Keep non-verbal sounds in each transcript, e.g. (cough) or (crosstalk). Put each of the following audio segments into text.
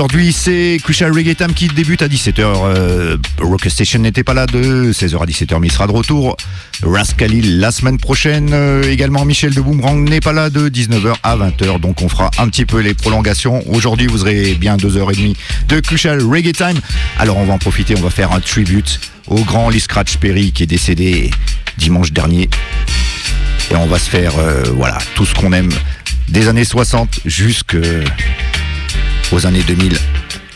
Aujourd'hui, c'est Crucial Reggae Time qui débute à 17h. Euh, Station n'était pas là de 16h à 17h, mais il sera de retour. Rascalil la semaine prochaine. Euh, également, Michel de Boomerang n'est pas là de 19h à 20h. Donc, on fera un petit peu les prolongations. Aujourd'hui, vous aurez bien 2h30 de Crucial Reggae Time. Alors, on va en profiter. On va faire un tribute au grand Lee Scratch Perry qui est décédé dimanche dernier. Et on va se faire, euh, voilà, tout ce qu'on aime des années 60 jusqu'à aux années 2000. Et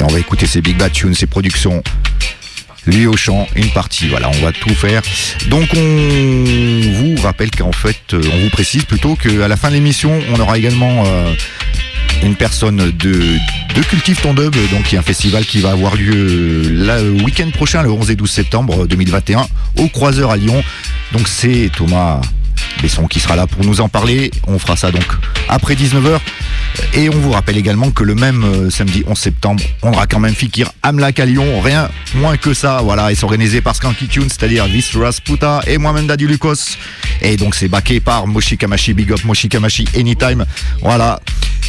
on va écouter ses Big Bad Tunes, ses productions. Lui au chant, une partie, voilà, on va tout faire. Donc on vous rappelle qu'en fait, euh, on vous précise plutôt qu'à la fin de l'émission, on aura également euh, une personne de, de Cultive ton Dub, donc qui est un festival qui va avoir lieu le week-end prochain, le 11 et 12 septembre 2021, au Croiseur à Lyon. Donc c'est Thomas Besson qui sera là pour nous en parler. On fera ça donc après 19h. Et on vous rappelle également que le même euh, samedi 11 septembre, on aura quand même Fikir Amlak à Lyon, rien moins que ça, voilà, et c'est organisé par Skanky Tune, c'est-à-dire Visras Puta et moi-même Daddy Lucas. Et donc c'est backé par Moshi Kamashi, Big Up Moshi Kamashi Anytime, voilà.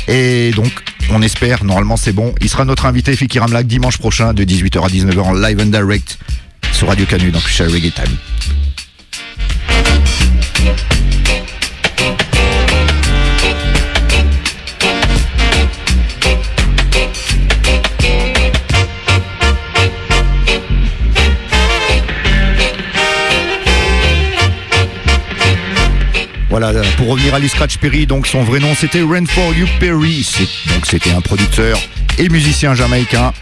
Et donc on espère, normalement c'est bon, il sera notre invité Fikir Amlak dimanche prochain de 18h à 19h en live and direct sur Radio Canu dans Crucial Reggae Time. Voilà, pour revenir à Lee Scratch Perry, donc son vrai nom c'était For You Perry. Donc c'était un producteur et musicien jamaïcain.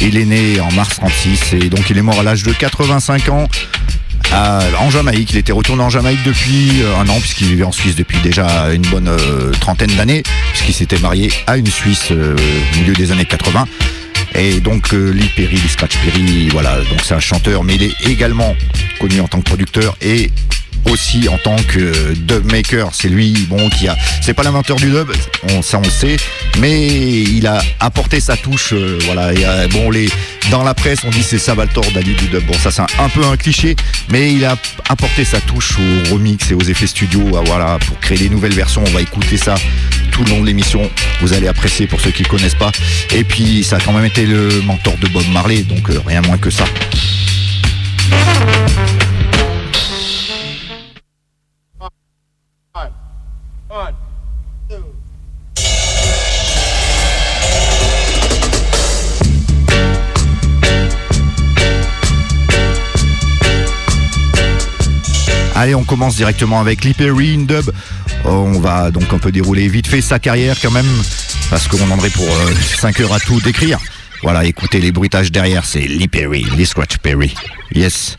Il est né en mars 36 et donc il est mort à l'âge de 85 ans. en Jamaïque, il était retourné en Jamaïque depuis euh, un an puisqu'il vivait en Suisse depuis déjà une bonne euh, trentaine d'années puisqu'il s'était marié à une Suisse euh, au milieu des années 80. Et donc Lee Perry, Lee Scratch Perry, voilà, donc c'est un chanteur, mais il est également connu en tant que producteur et aussi en tant que dub maker. C'est lui, bon, qui a. C'est pas l'inventeur du dub, on, ça on le sait, mais il a apporté sa touche. Euh, voilà, euh, bon, les dans la presse, on dit c'est Salvatore Dali du dub. Bon, ça c'est un, peu un cliché, mais il a apporté sa touche au remix et aux effets studio. Euh, voilà, pour créer des nouvelles versions. On va écouter ça tout le long de l'émission. Vous allez apprécier pour ceux qui ne connaissent pas. Et puis, ça a quand même été le mentor de Bob Marley, donc rien moins que ça. Allez, on commence directement avec Lee Perry dub. On va donc un peu dérouler vite fait sa carrière quand même, parce qu'on en aurait pour 5 euh, heures à tout décrire. Voilà, écoutez les bruitages derrière, c'est Lee Perry, Lee Scratch Perry. Yes.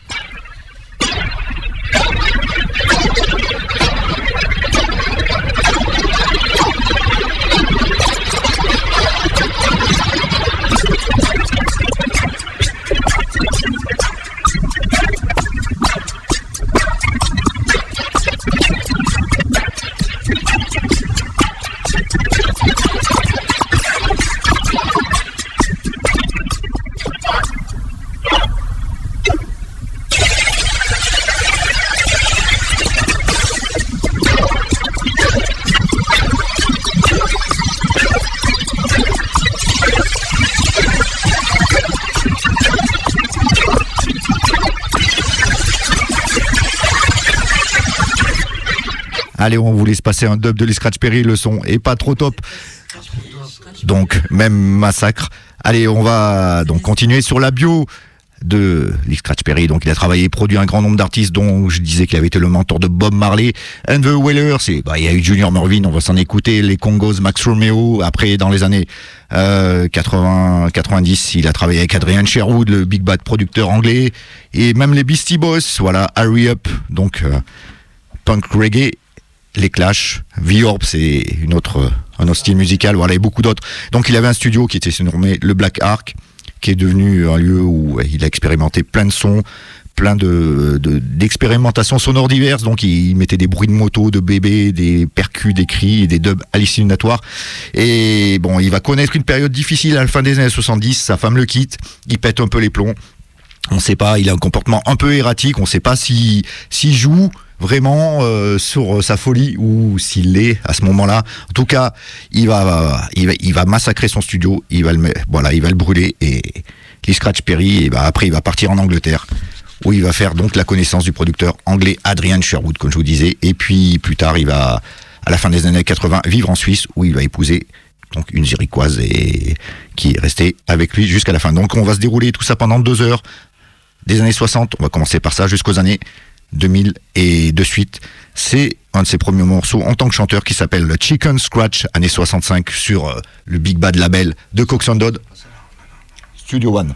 Allez, on vous laisse passer un dub de les Scratch Perry, le son est pas trop top. Donc, même massacre. Allez, on va donc continuer sur la bio de Lee Scratch Perry. Donc, il a travaillé et produit un grand nombre d'artistes, dont je disais qu'il avait été le mentor de Bob Marley. And the Whalers, bah, il y a eu Junior Mervyn, on va s'en écouter. Les Congos, Max Romeo. Après, dans les années 80, euh, 90, il a travaillé avec Adrian Sherwood, le big bad producteur anglais. Et même les Beastie Boys, voilà, Hurry Up. Donc, euh, punk reggae les Clash, V-Orb, c'est une autre, un autre style musical, voilà, et beaucoup d'autres. Donc il avait un studio qui était surnommé le Black Ark, qui est devenu un lieu où il a expérimenté plein de sons, plein de d'expérimentations sonores diverses. Donc il mettait des bruits de moto, de bébés, des percus, des cris et des dubs hallucinatoires. Et bon, il va connaître une période difficile à la fin des années 70. Sa femme le quitte, il pète un peu les plombs. On ne sait pas, il a un comportement un peu erratique. On ne sait pas si s'il joue vraiment euh, sur sa folie ou s'il l'est à ce moment-là. En tout cas, il va, il va, massacrer son studio, il va le, voilà, il va le brûler et Lee Scratch Perry, et bah, après il va partir en Angleterre où il va faire donc la connaissance du producteur anglais Adrian Sherwood, comme je vous disais, et puis plus tard il va à la fin des années 80 vivre en Suisse où il va épouser donc une zéricoise et qui est restée avec lui jusqu'à la fin. Donc on va se dérouler tout ça pendant deux heures des années 60. On va commencer par ça jusqu'aux années 2000 et de suite. C'est un de ses premiers morceaux en tant que chanteur qui s'appelle Chicken Scratch, années 65, sur euh, le Big Bad label de Cox Dodd, Studio One.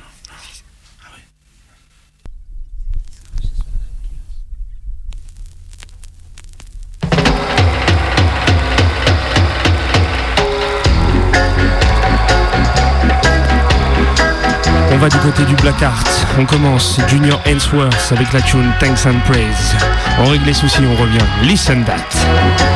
Du côté du Black Art. On commence Junior Ainsworth avec la tune Thanks and Praise. On règle les soucis, on revient. Listen that.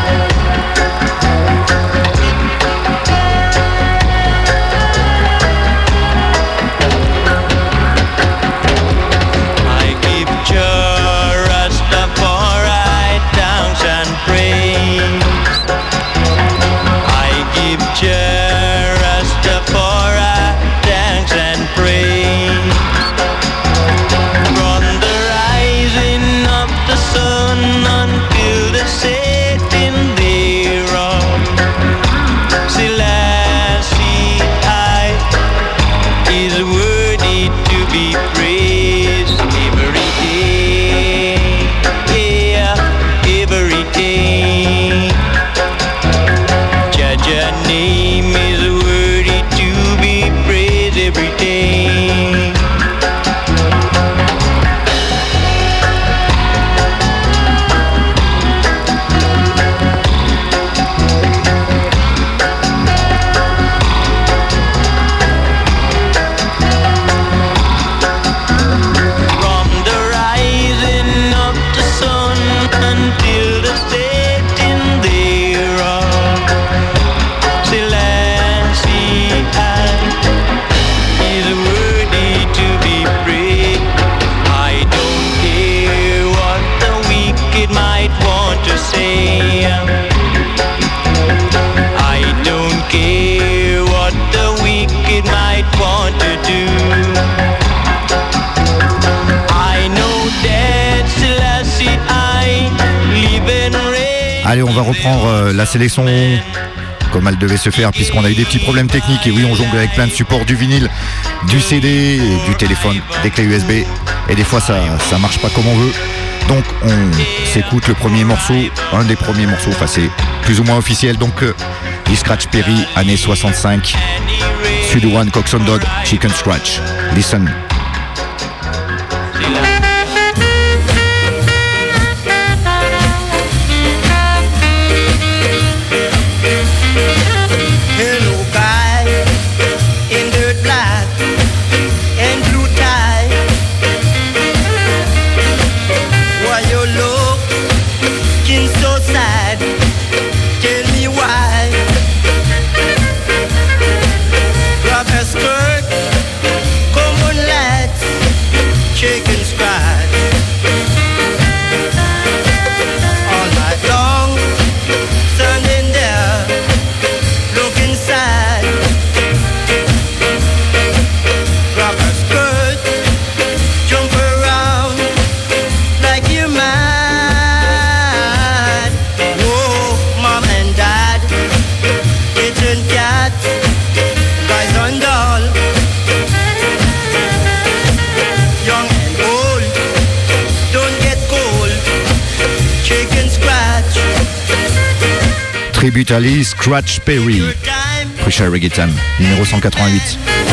Allez, on va reprendre euh, la sélection comme elle devait se faire puisqu'on a eu des petits problèmes techniques et oui on jongle avec plein de supports du vinyle, du CD, du téléphone, des clés USB et des fois ça ça marche pas comme on veut. Donc on s'écoute le premier morceau, un des premiers morceaux, enfin c'est plus ou moins officiel donc euh, Scratch Perry année 65 Sud One Coxon Dodd Chicken Scratch. Listen. Tributally Scratch Perry. Richard Reggaeton, numéro 188.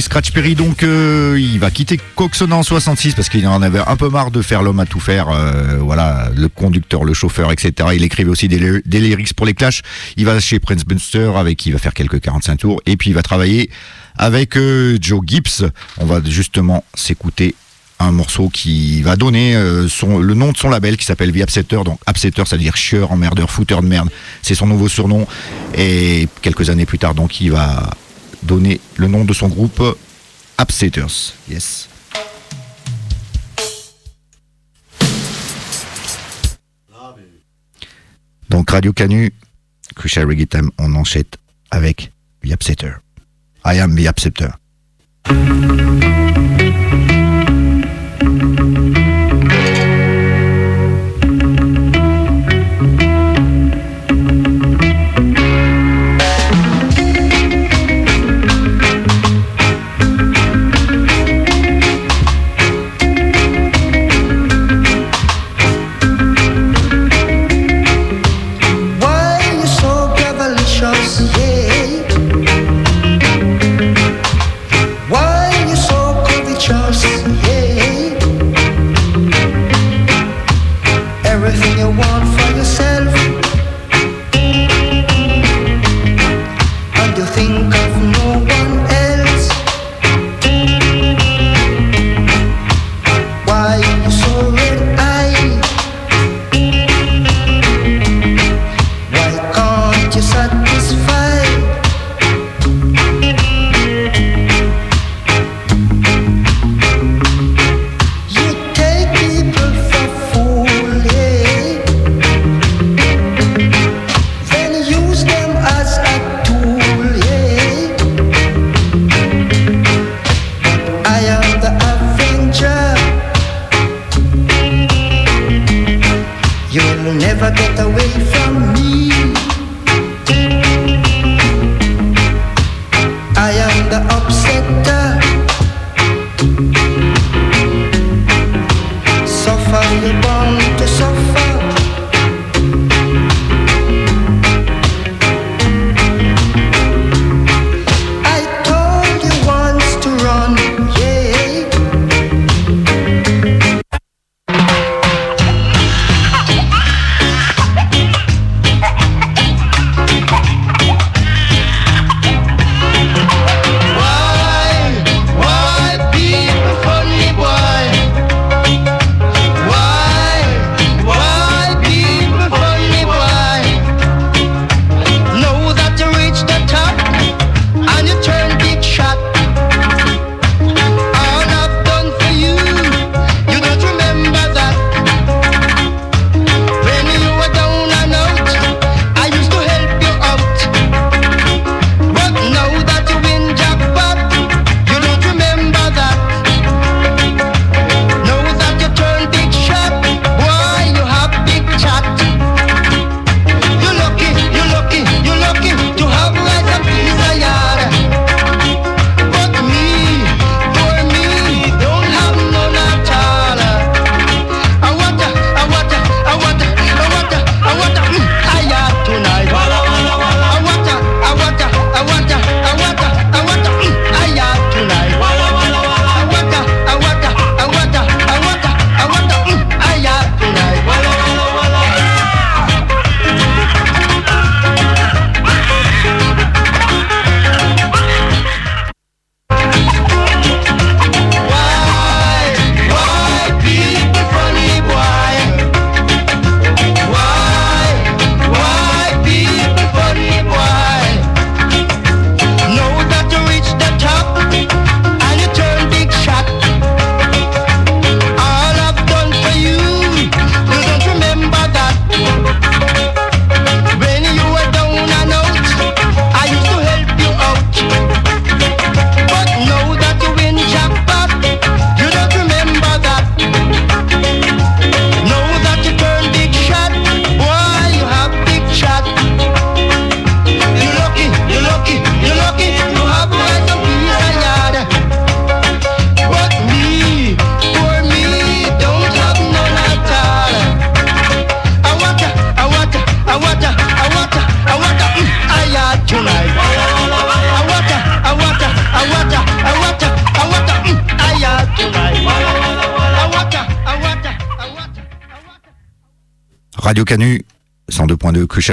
Scratch Perry, donc, euh, il va quitter Coxona en 66 parce qu'il en avait un peu marre de faire l'homme à tout faire. euh, voilà, le conducteur, le chauffeur, etc. Il écrivait aussi des, lyrics pour les Clash. Il va chez Prince Bunster avec qui il va faire quelques 45 tours. Et puis il va travailler avec euh, Joe Gibbs. On va justement s'écouter un morceau qui va donner euh, le nom de son label qui s'appelle The. Donc Upsetter, ça veut dire chieur, emmerdeur, fouteur de merde. C'est son nouveau surnom. Et quelques années plus tard, donc, il va donner le nom de son groupe Upsetters. Yes. Donc Radio Canu, Crucial Reggae Time, on enchaîne avec The Upsetter. I am The Upsetter.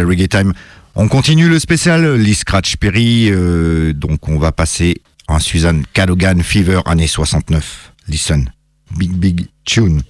Reggae Time. On continue le spécial Lee Scratch Perry. Euh, donc on va passer en Suzanne Cadogan Fever année 69. Listen. Big Big Tune.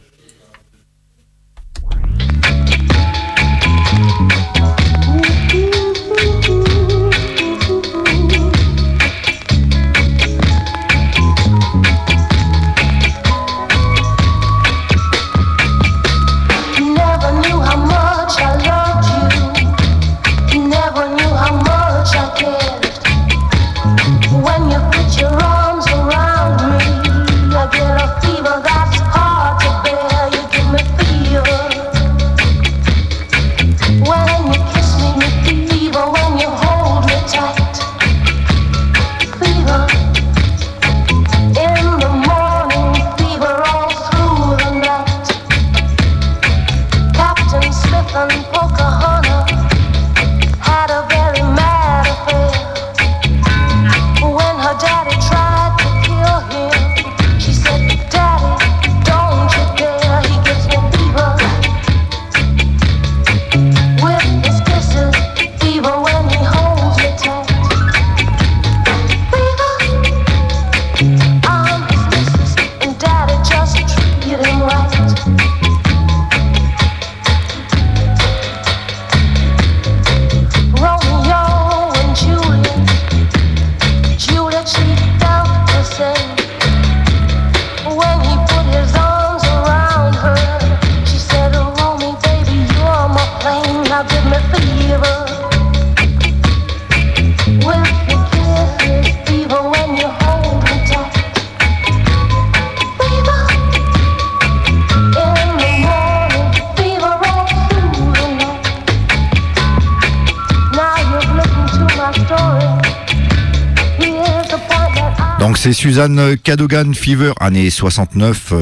Cadogan, Fever, année 69.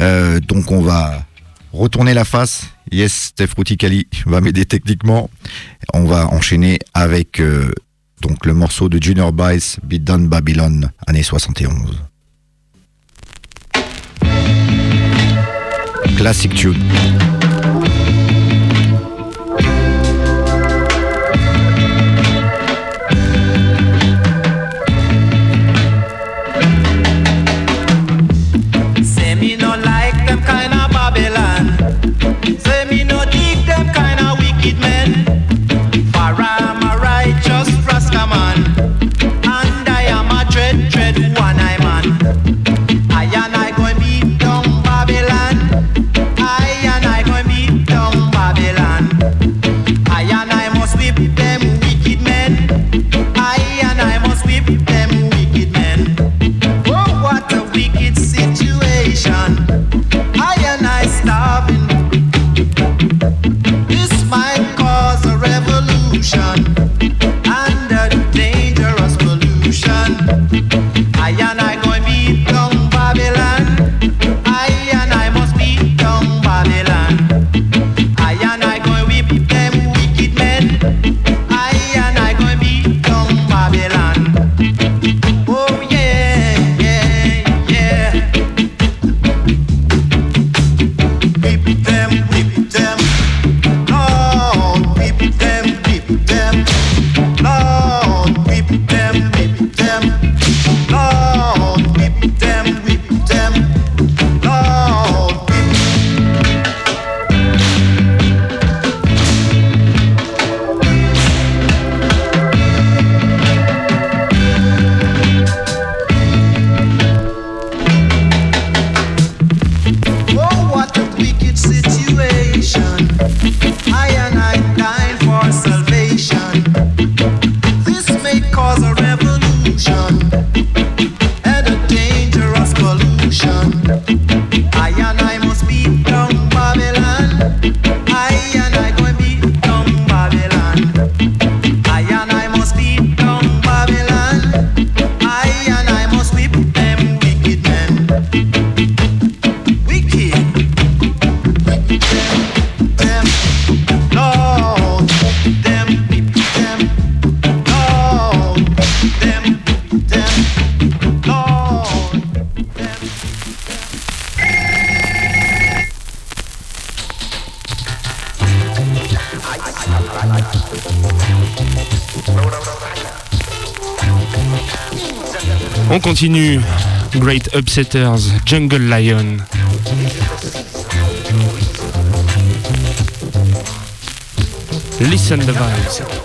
Euh, donc on va retourner la face. Yes, Steph Routicali (laughs) va m'aider techniquement. On va enchaîner avec euh, donc le morceau de Junior Bice, Beat Down Babylon, année 71. Classic Tune. Continue. Great Upsetters, Jungle Lion. Listen the vibes.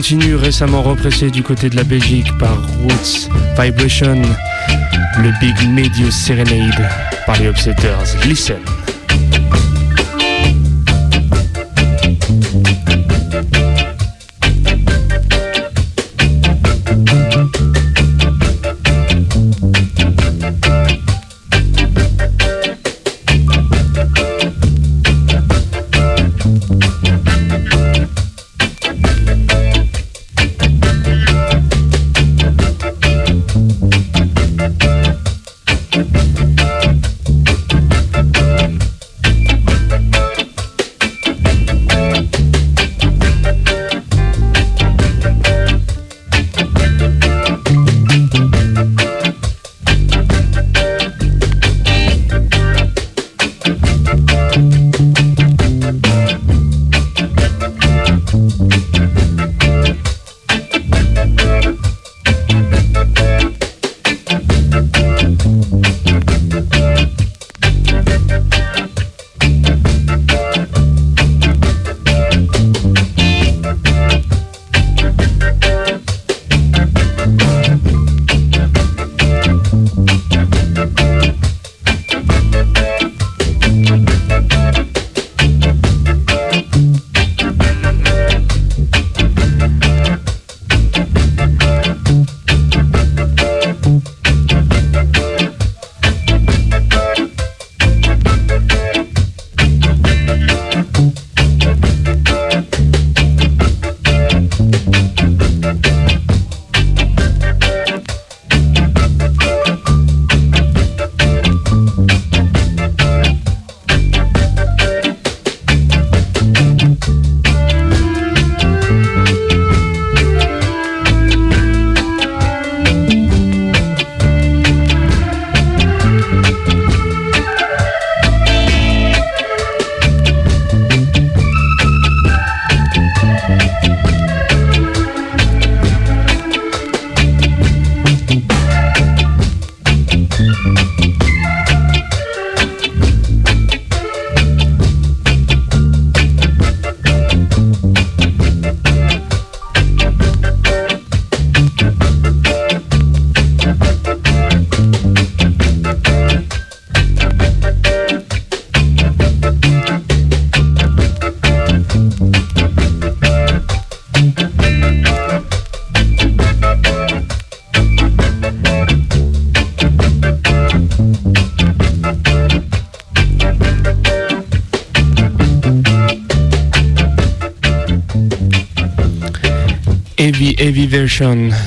Continue récemment repressé du côté de la Belgique par Roots Vibration, le Big Medius Serenade par les Upsetters. Listen.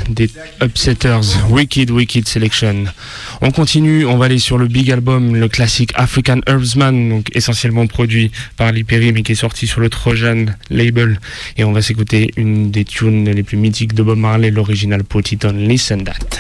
Des Upsetters, Wicked, Wicked Selection. On continue, on va aller sur le big album, le classique African Herbsman, donc essentiellement produit par Lee Perry, mais qui est sorti sur le Trojan label. Et on va s'écouter une des tunes les plus mythiques de Bob Marley, l'original Put Listen That.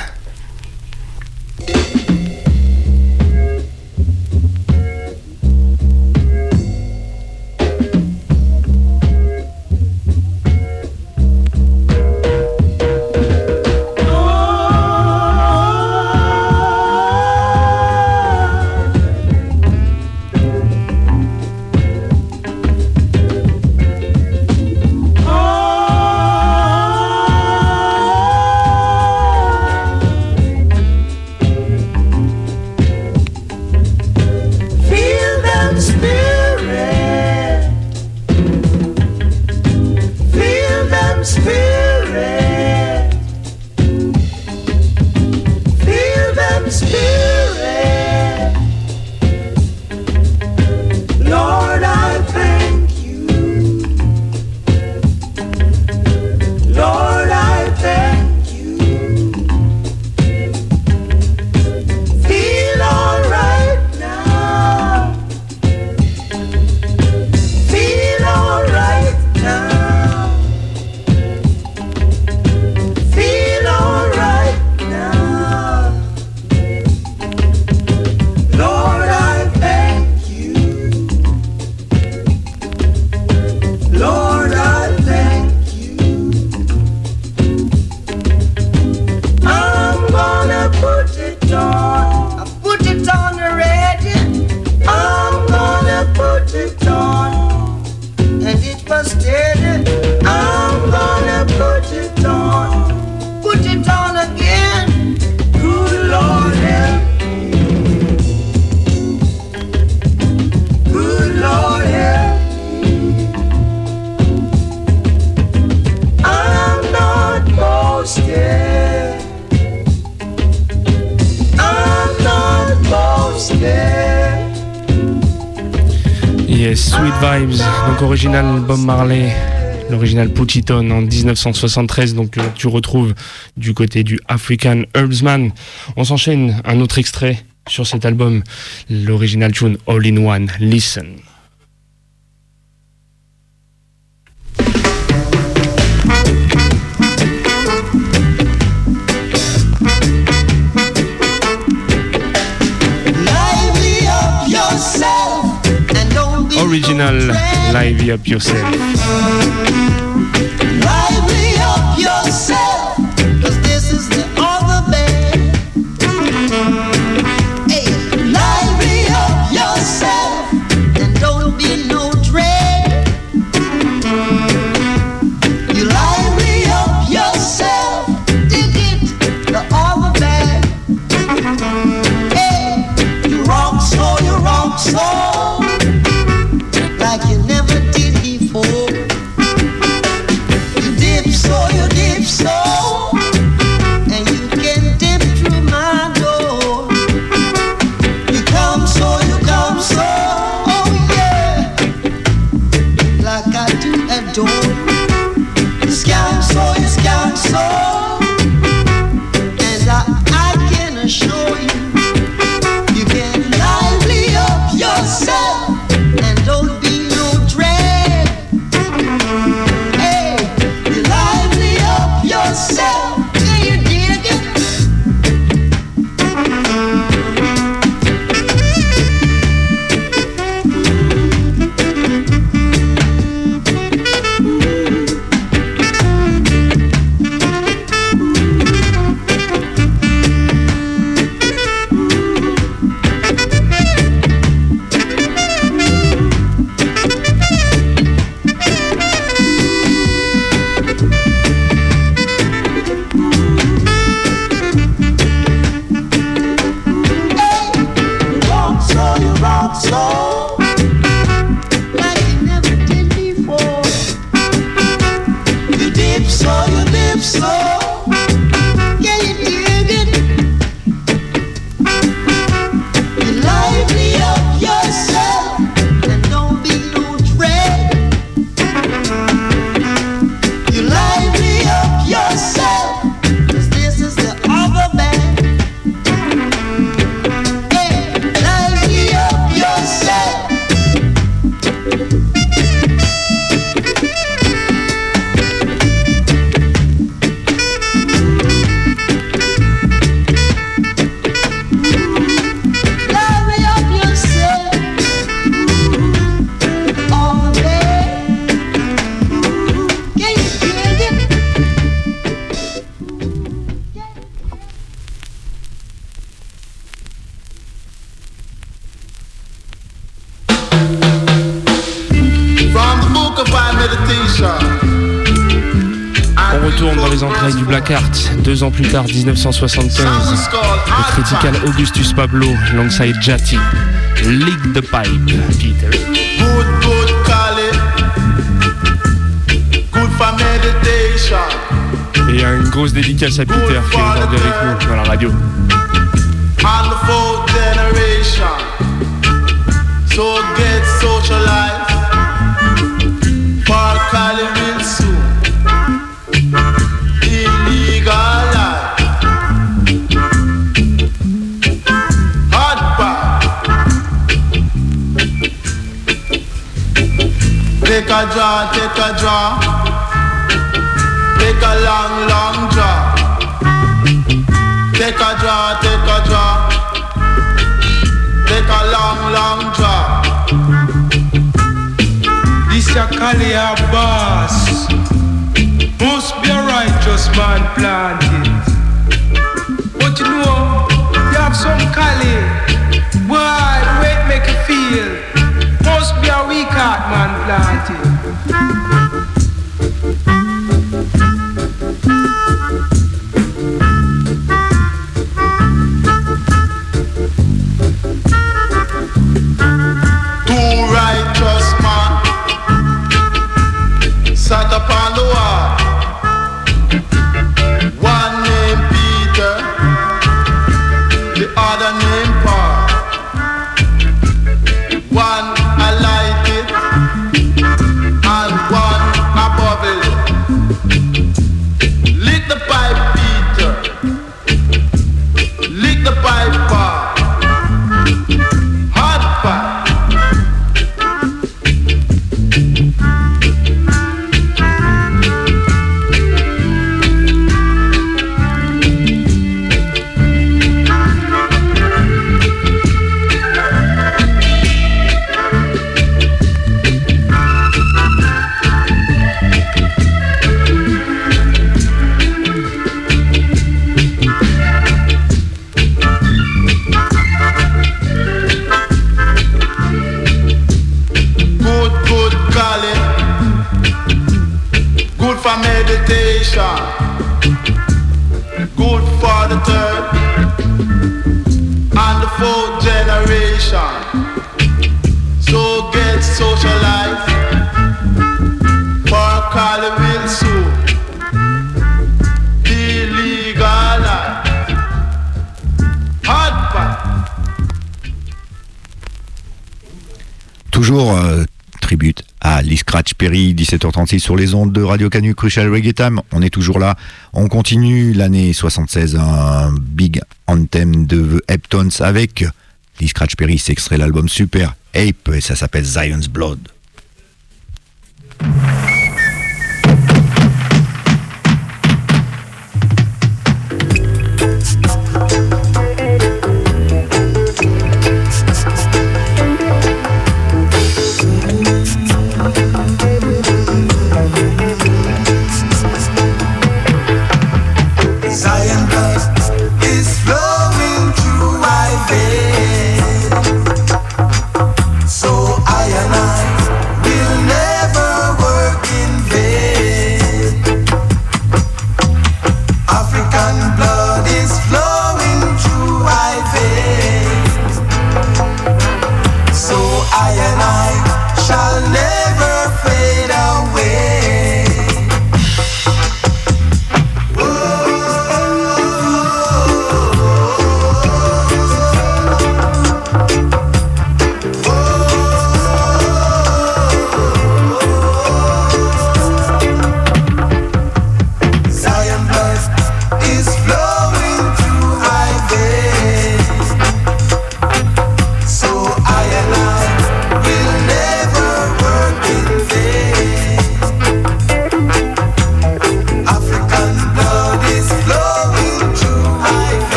Marley, l'original Puchiton en 1973, donc euh, tu retrouves du côté du African Herbsman. On s'enchaîne un autre extrait sur cet album, l'original tune All in One, Listen. Up Yourself. Deux ans plus tard, 1975. Le critical Augustus Pablo, alongside Jati. Lick the pipe, Peter. Good, good, Kali. Good for meditation. Et il y a une grosse dédicace à Peter qui est aujourd'hui avec nous dans la radio. And the fourth generation. So get socialized. For Kali a draw, take a draw. Take a long, long draw. Take a draw, take a draw. Take a long, long draw. This a Kali a boss. Must be a righteous man planted. Sur les ondes de Radio Canu Crucial Reggae Time. On est toujours là. On continue l'année 76, un big anthem de The Heptones avec Lee Scratch Perry. C'est extrait l'album Super Ape et ça s'appelle Zion's Blood.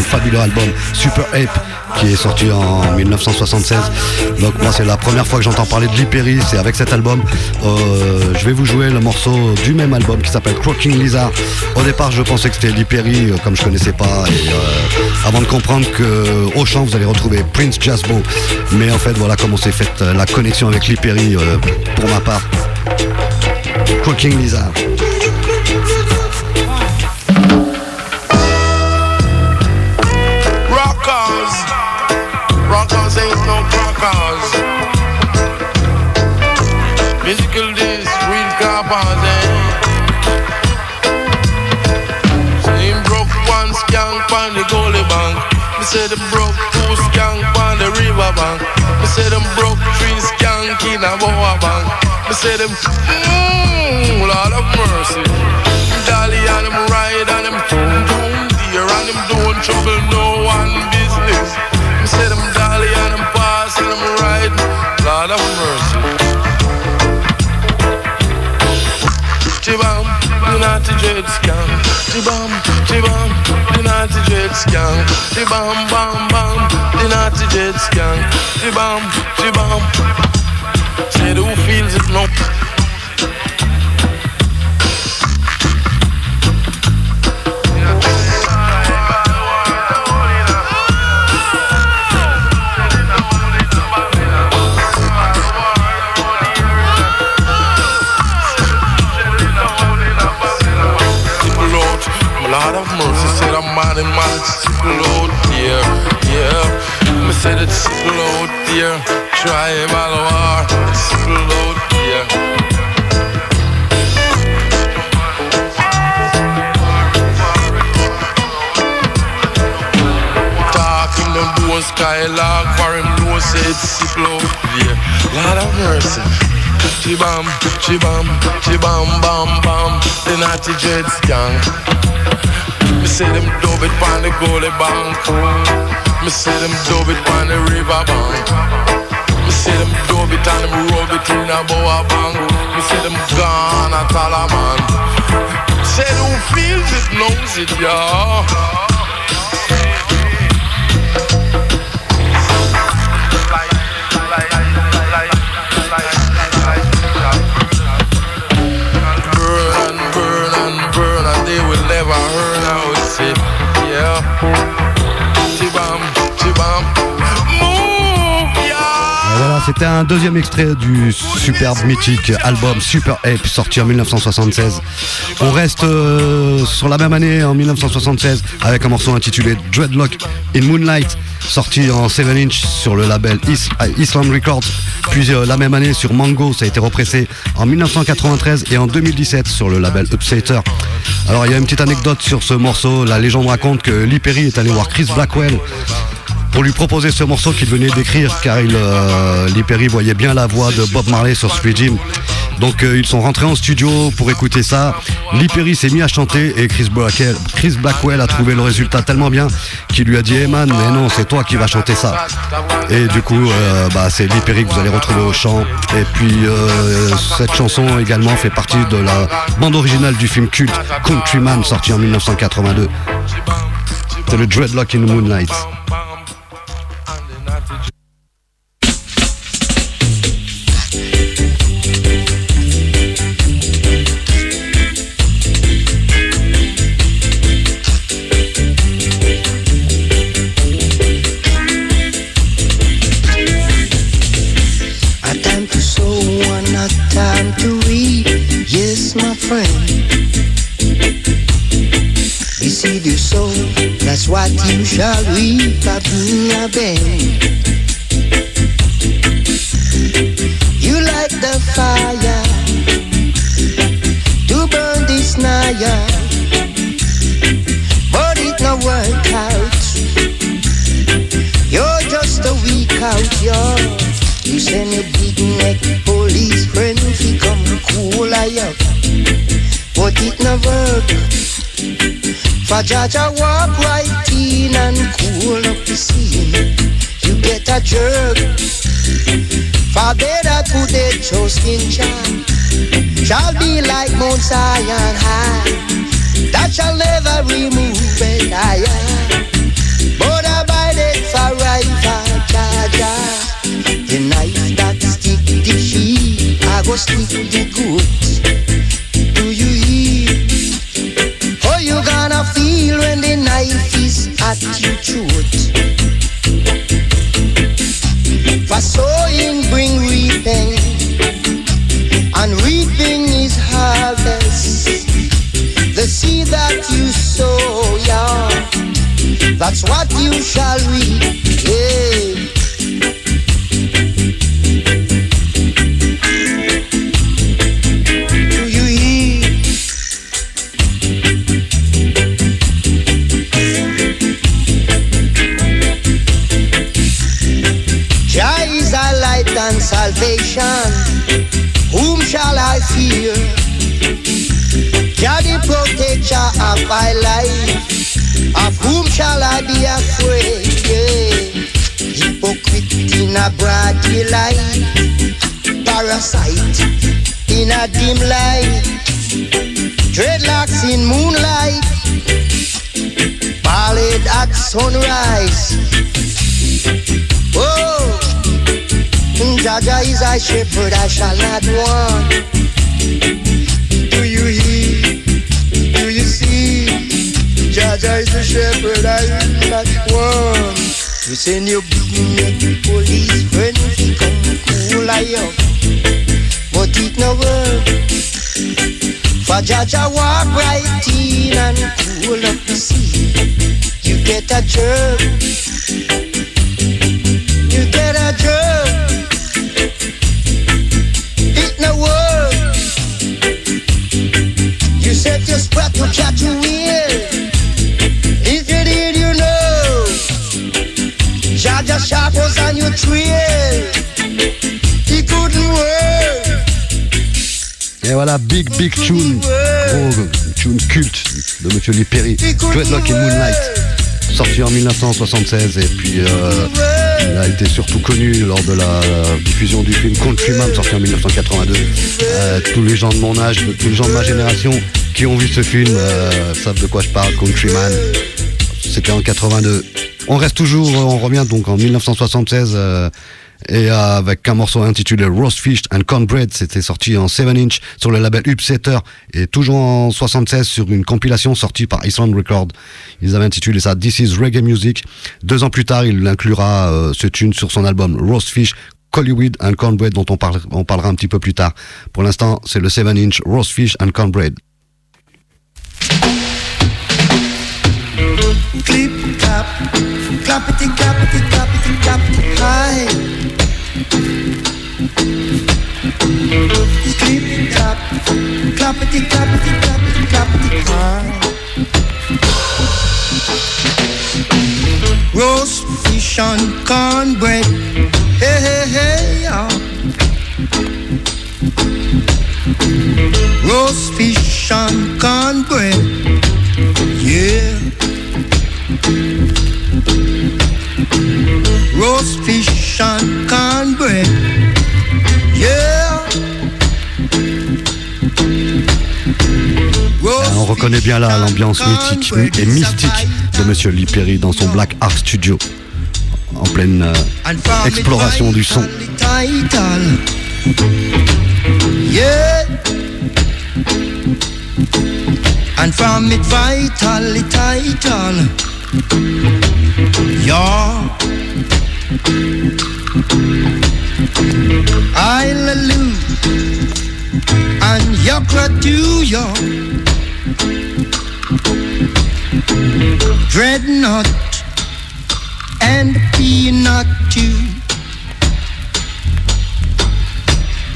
Fabuleux album Super Ape qui est sorti en 1976. Donc moi c'est la première fois que j'entends parler de Lee Perry, c'est avec cet album. Euh, je vais vous jouer le morceau du même album qui s'appelle Croaking Lizard. Au départ je pensais que c'était Lee Perry, euh, comme je connaissais pas, et euh, avant de comprendre que au chant vous allez retrouver Prince Jasbo. Mais en fait voilà comment s'est faite la connexion avec Lee Perry pour ma part. Croaking Lizard. Say him broke one skank on the goalie bank. Me say them broke two skank on the river bank. Me say them broke three skank in a boa bank. Me say them, mmm, Lord of mercy. Dolly and them ride and them down deer and them don't trouble no one business. Me say them dolly and them pass and them ride, Lord of mercy. Chibam, the naughty dread scam. Chibam, chibam, the naughty dread scam. Chibam, bam, bam, the naughty dread scam. Chibam, chibam. Say who feels it no? the man single out there, yeah. Me say that single out there, tribal war, single out there. no skylark for him no say it's sick love yeah. Lord have mercy Chibam, chibam, chibam, bam, bam The natty dreads gang me say them dub it on the goalie bank. Me say them dub it on the river bank. Me say them dub it and them rub it a boa bank. Me say them gone at all a man. Say who feels it knows it, yeah. C'était un deuxième extrait du superbe mythique album Super Ape sorti en 1976. On reste euh, sur la même année en 1976 avec un morceau intitulé Dreadlock in Moonlight sorti en 7 inch sur le label euh, Island Records. Puis euh, la même année sur Mango, ça a été repressé en 1993 et en 2017 sur le label Upsetter. Alors il y a une petite anecdote sur ce morceau. La légende raconte que Lee Perry est allé voir Chris Blackwell pour lui proposer ce morceau qu'il venait d'écrire car il, euh, voyait bien la voix de Bob Marley sur Street Jim. Donc euh, ils sont rentrés en studio pour écouter ça. Lee Perry s'est mis à chanter et Chris Blackwell, a trouvé le résultat tellement bien qu'il lui a dit Hey man, mais non, c'est toi qui vas chanter ça. Et du coup, euh, bah, c'est Lee Perry que vous allez retrouver au chant. Et puis euh, cette chanson également fait partie de la bande originale du film culte Countryman sorti en 1982. C'est le Dreadlock in the Moonlight. You see the soul, that's what you shall reap at a bend. You light the fire to burn this naya, but it no work out. You're just a weak out, yo. You send your big neck police friend to come cool I up, but it no work. For Jaja walk right in and cool up the scene. You get a jerk. For they that put their trust in shall be like Mount Zion high. That shall never remove it. I but abide it forever, Jaja. The knife that stick the sheep, I go stick the goat. Knife is at your throat. For sowing bring reaping, and reaping is harvest. The seed that you sow, yeah, that's what you shall reap. Yeah. And salvation. Whom shall I fear? Jah the protector of my life. Of whom shall I be afraid? Yeah. Hypocrite in a broad daylight. Parasite in a dim light. Dreadlocks in moonlight. Ballad at sunrise. Jaja is a shepherd, I shall not want. Do you hear? Do you see? Jaja is a shepherd, I will not want. You send your big neck police friend to come cool I up, but it no work. For Jaja walk right in and cool up the sea. You get a jerk. You get a jerk. It no work. You set your spot to catch a wheel. If you did, you know. Jaja sharp was on your trail. He couldn't work. Et voilà, Big Big Tune, gros tune culte de Monsieur Lee Perry, Dreadlock et Moonlight, sorti en 1976 et puis euh, il a été surtout connu lors de la diffusion du film Countryman sorti en 1982. Euh, tous les gens de mon âge, tous les gens de ma génération qui ont vu ce film euh, savent de quoi je parle, Countryman. C'était en 82. On reste toujours, on revient donc en 1976 euh, et avec un morceau intitulé Roast Fish and Cornbread. C'était sorti en 7 inch sur le label Upsetter et toujours en 76 sur une compilation sortie par Iceland Record. Ils avaient intitulé ça This is Reggae Music. Deux ans plus tard, il inclura euh, ce tune sur son album Roast Fish. Collyweed and Cornbread dont on, parle- on parlera un petit peu plus tard. Pour l'instant, c'est le 7 inch Roast Fish and Cornbread. Clappity, clappity, clappity, clappity, high. Roast fish and cornbread, hey, hey, hey, yeah. roast fish and cornbread. Yeah. Roast fish cornbread. Roast On reconnaît bien là l'ambiance mythique et mystique de Monsieur Lee Perry dans son Black Art Studio. En pleine euh, exploration du son. vital, vital. Yeah. And from it vital, vital. Yeah. Hallelujah. And Yakra do ya. Dreadnought and peanut too.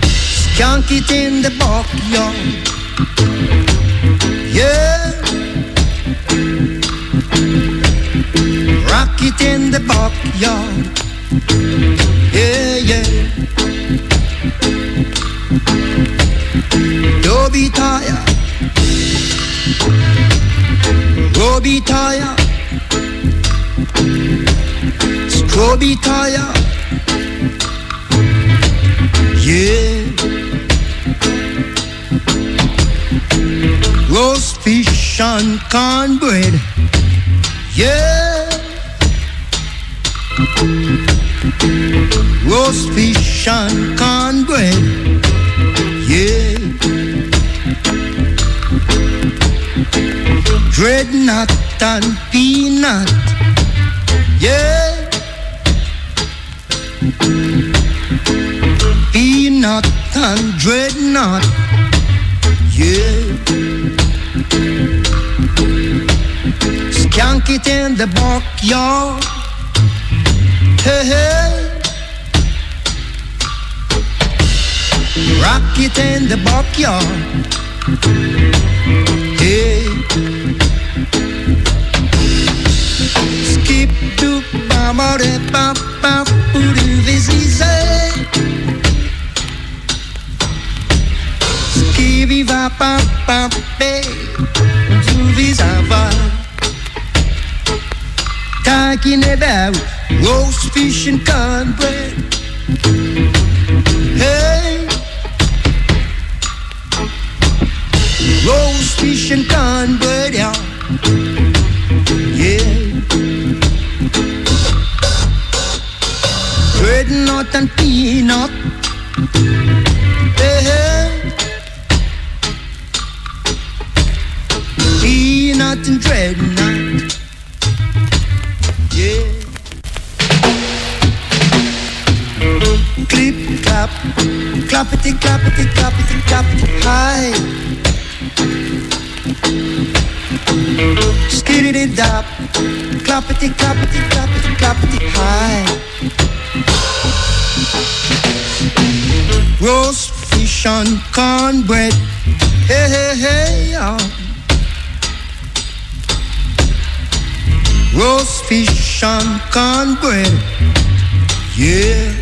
Skunk it in the backyard. Yeah. It in the backyard. Yeah, yeah. Don't be tired. Don't be tired. Scrubby tire. Yeah. Roast fish and cornbread. Yeah. Roast fish and cornbread. Yeah. Dreadnought and peanut. Yeah. Peanut and dreadnought. Yeah. Skunk it in the backyard. Hey, hey. Rock it in the backyard. Hey. Skip to mama de pop pop put this easy. Skip viva pop pop hey. To this avant. Talking about roast fish and cornbread. Hey. Roast fish and cornbread, yeah. Yeah. Dreadnought and peanut. Hey, hey. Peanut and dreadnought. Clappity, clappity, clappity, clappity, hi. Skiddy dap, clappity, clappity, clappity, clappity, high. Roast fish and cornbread, hey, hey, hey, yeah. Roast fish and cornbread, yeah.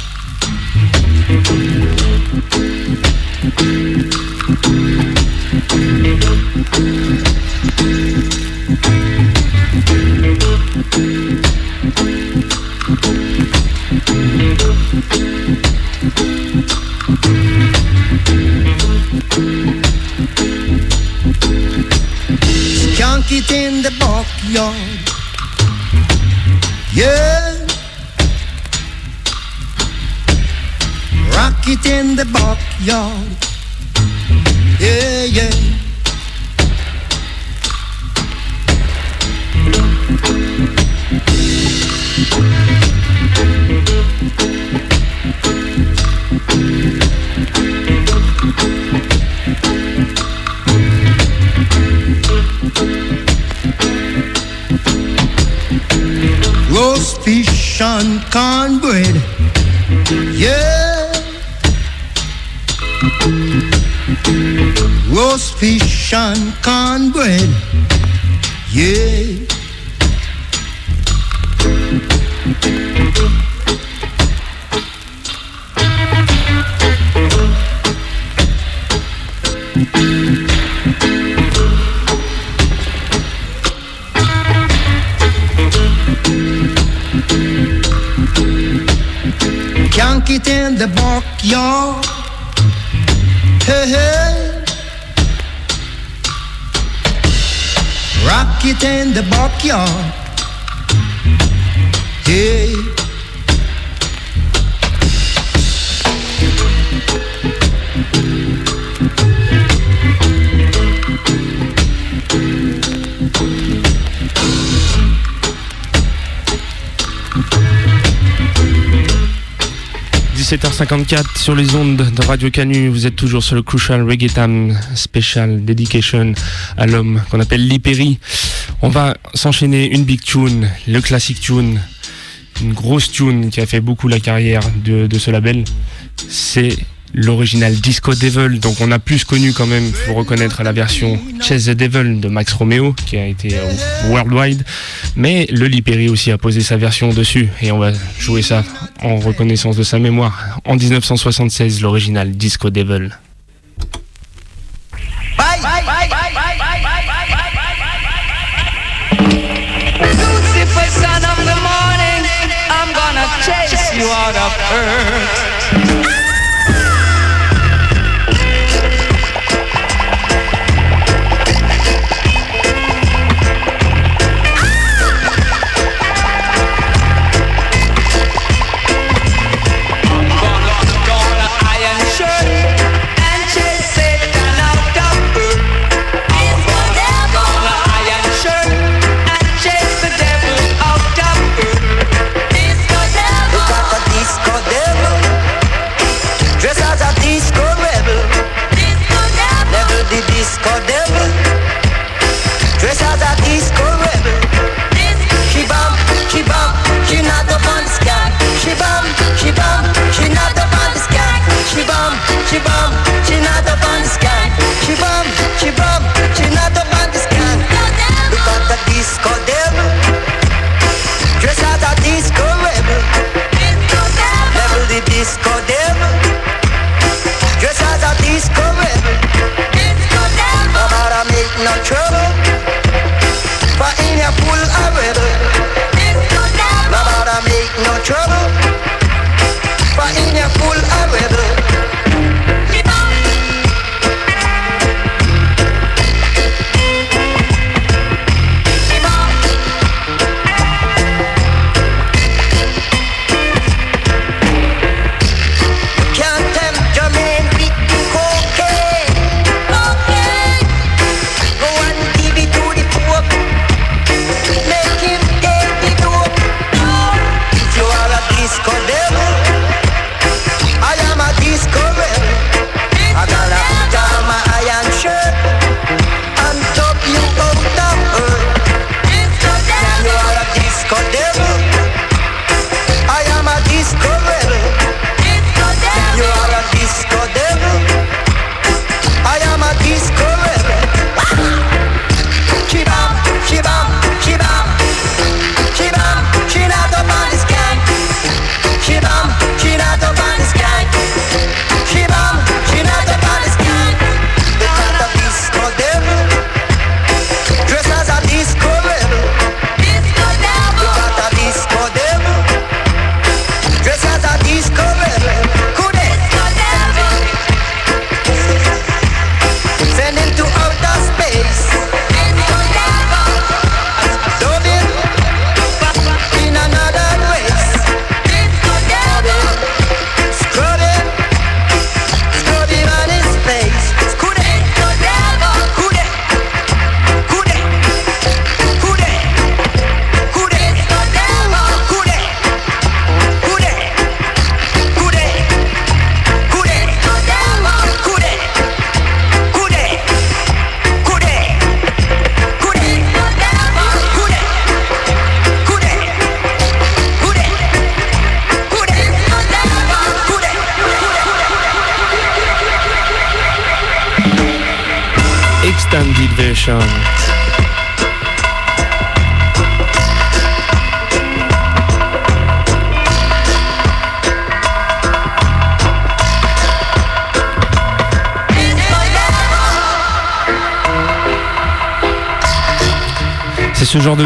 Skunk it in the backyard. Yeah. In the backyard. Yeah, yeah. Russian cornbread. Yeah. In the backyard. Hey. – 17h54 sur les ondes de Radio Canu. Vous êtes toujours sur le Crucial Reggae Special Dedication à l'homme qu'on appelle Lee Perry. On va s'enchaîner une big tune, le classic tune, une grosse tune qui a fait beaucoup la carrière de, ce label. C'est l'original Disco Devil. Donc on a plus connu quand même, faut reconnaître la version Chase the Devil de Max Romeo qui a été euh, worldwide. Mais le Lee Perry aussi a posé sa version dessus et on va jouer ça en reconnaissance de sa mémoire. En 1976, l'original Disco Devil. one of earth.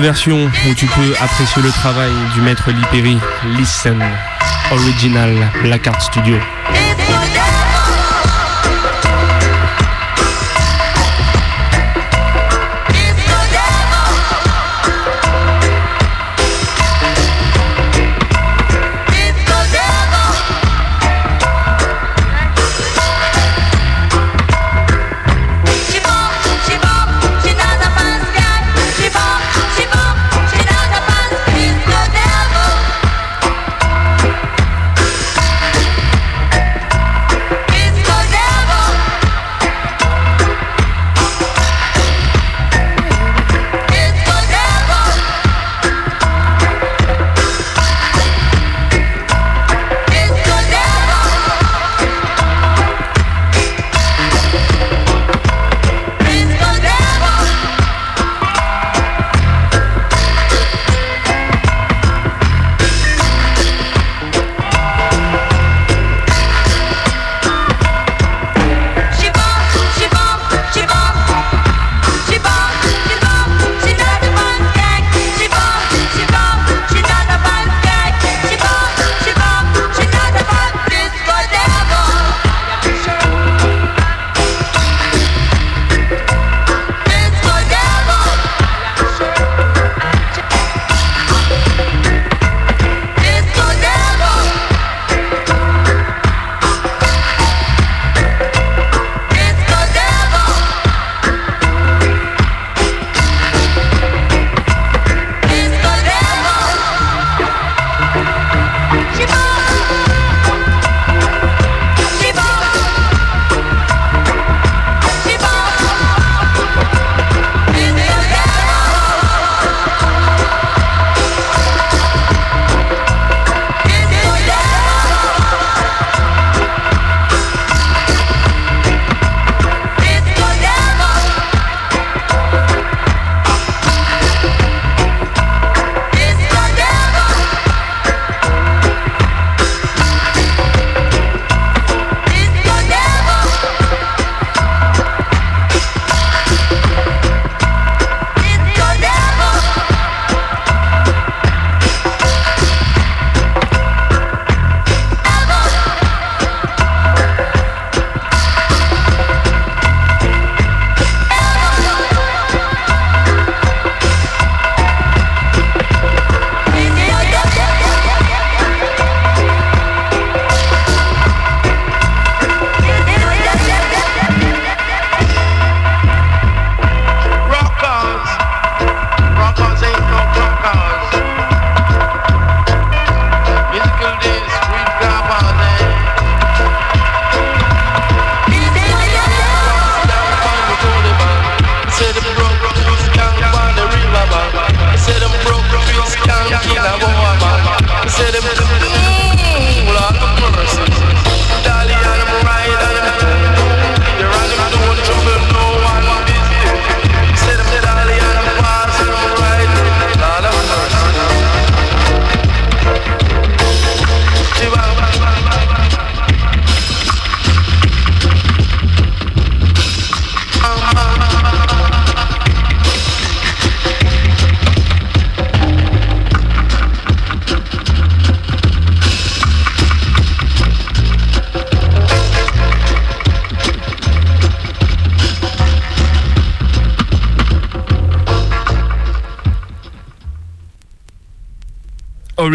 Version où tu peux apprécier le travail du maître Lee Perry. Listen, original Black Art Studio.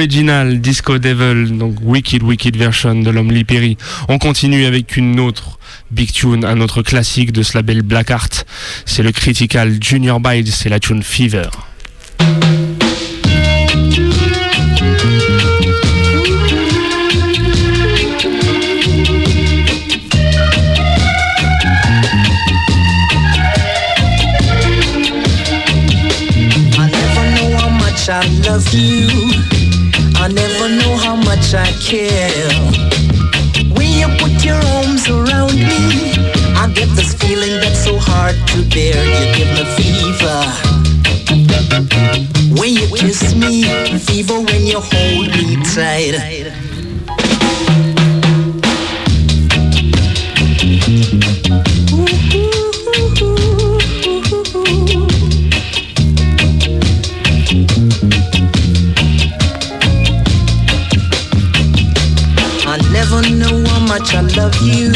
Original Disco Devil, donc Wicked Wicked version de l'homme Perry. On continue avec une autre big tune, un autre classique de ce label Black Art. C'est le Critical Junior Byte, c'est la tune Fever. Much I care. When you put your arms around me, I get this feeling that's so hard to bear, you give me fever. When you kiss me, fever when you hold me tight. I much I love you.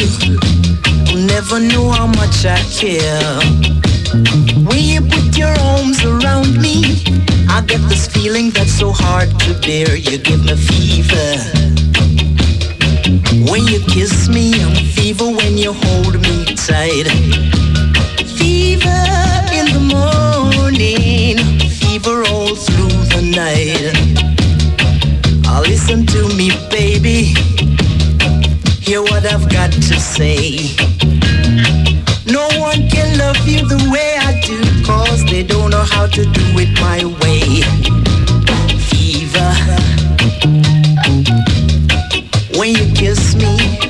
I never know how much I care. When you put your arms around me, I get this feeling that's so hard to bear. You give me fever. When you kiss me, I'm fever when you hold me tight. Fever in the morning, fever all through the night. Listen to me, baby. Hear what I've got to say. No one can love you the way I do, cause they don't know how to do it my way. Fever. When you kiss me,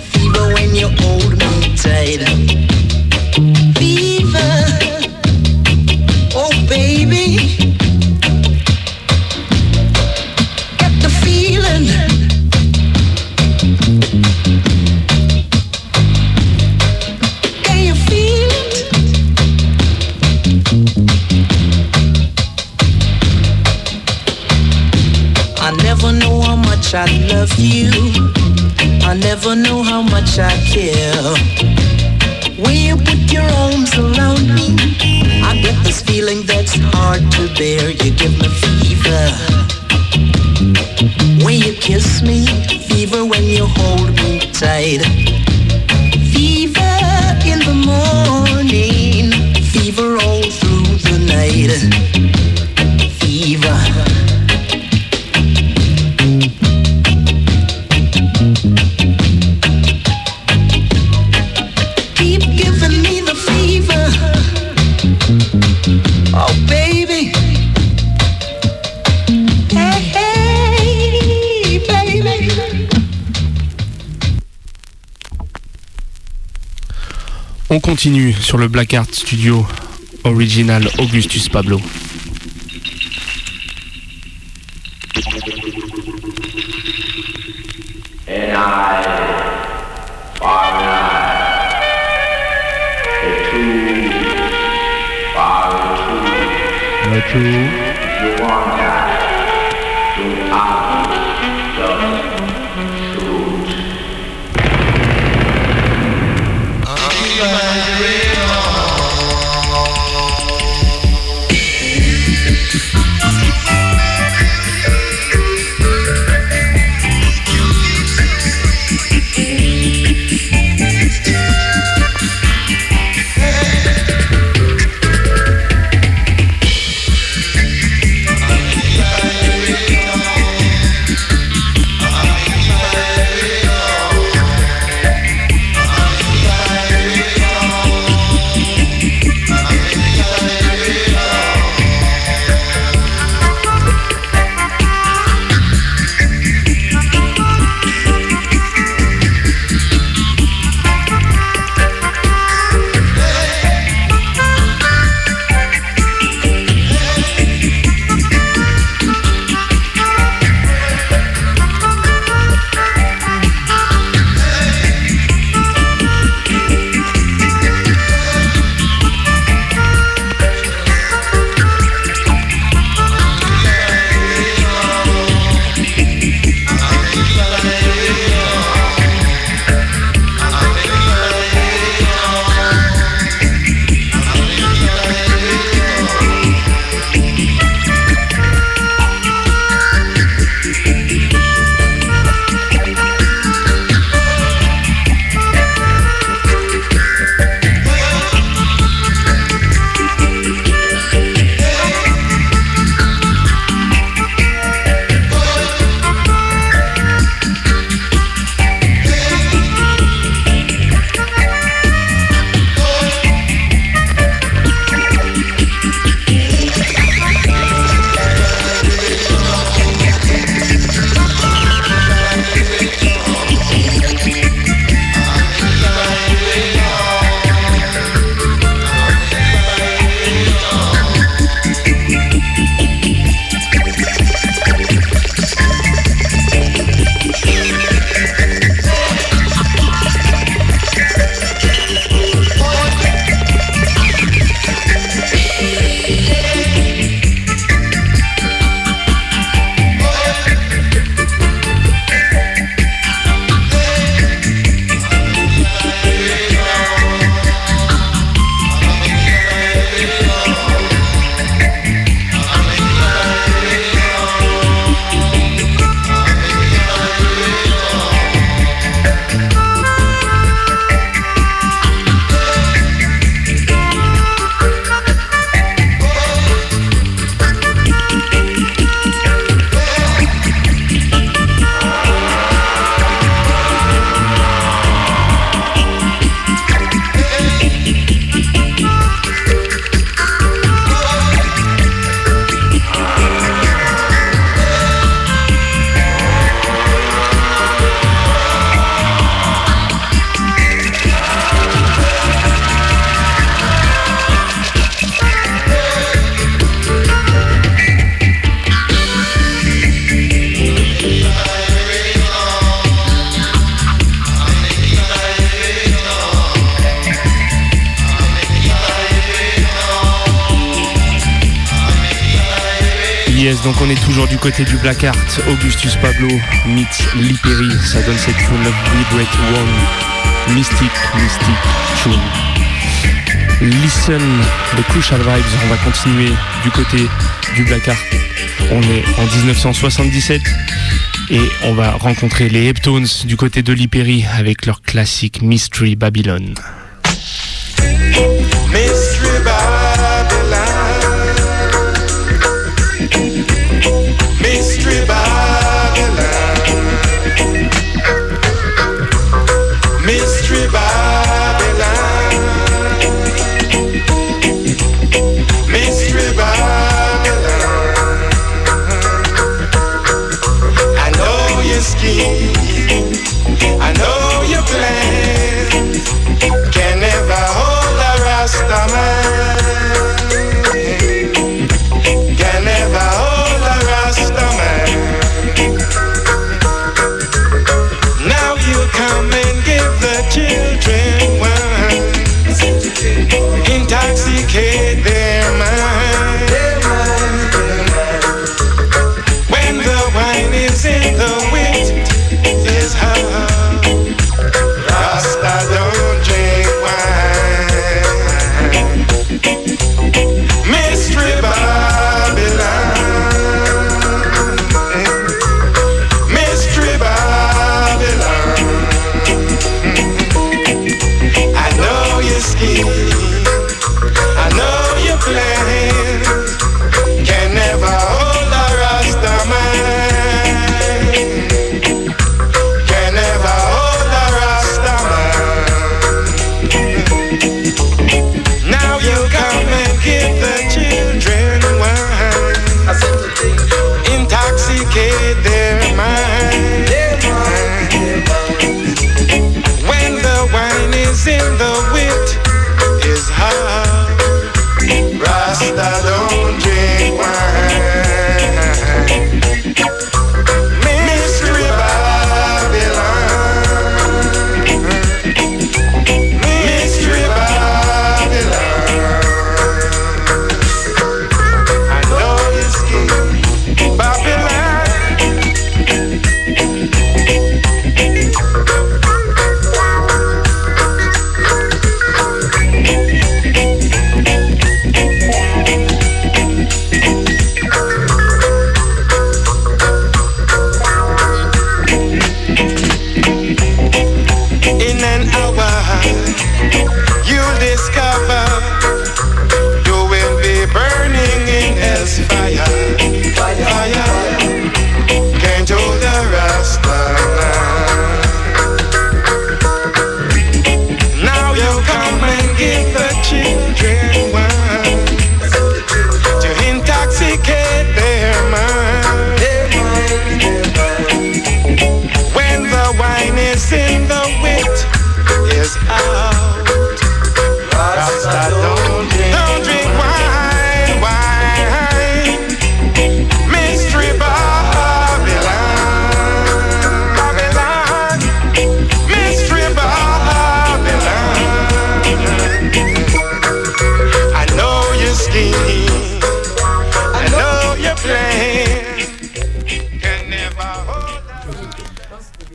I care. When you put your arms around me, I get this feeling that's hard to bear. You give me fever. When you kiss me, fever when you hold me tight. Continue sur le Black Art Studio original Augustus Pablo. côté du Black Art, Augustus Pablo, Meet Liperi, ça donne cette tune Vibrate One, Mystic, Mystic Tune. Listen, the Crucial Vibes, on va continuer du côté du Black Art. On est en 1977 et on va rencontrer les Heptones du côté de Liperi avec leur classique Mystery Babylon.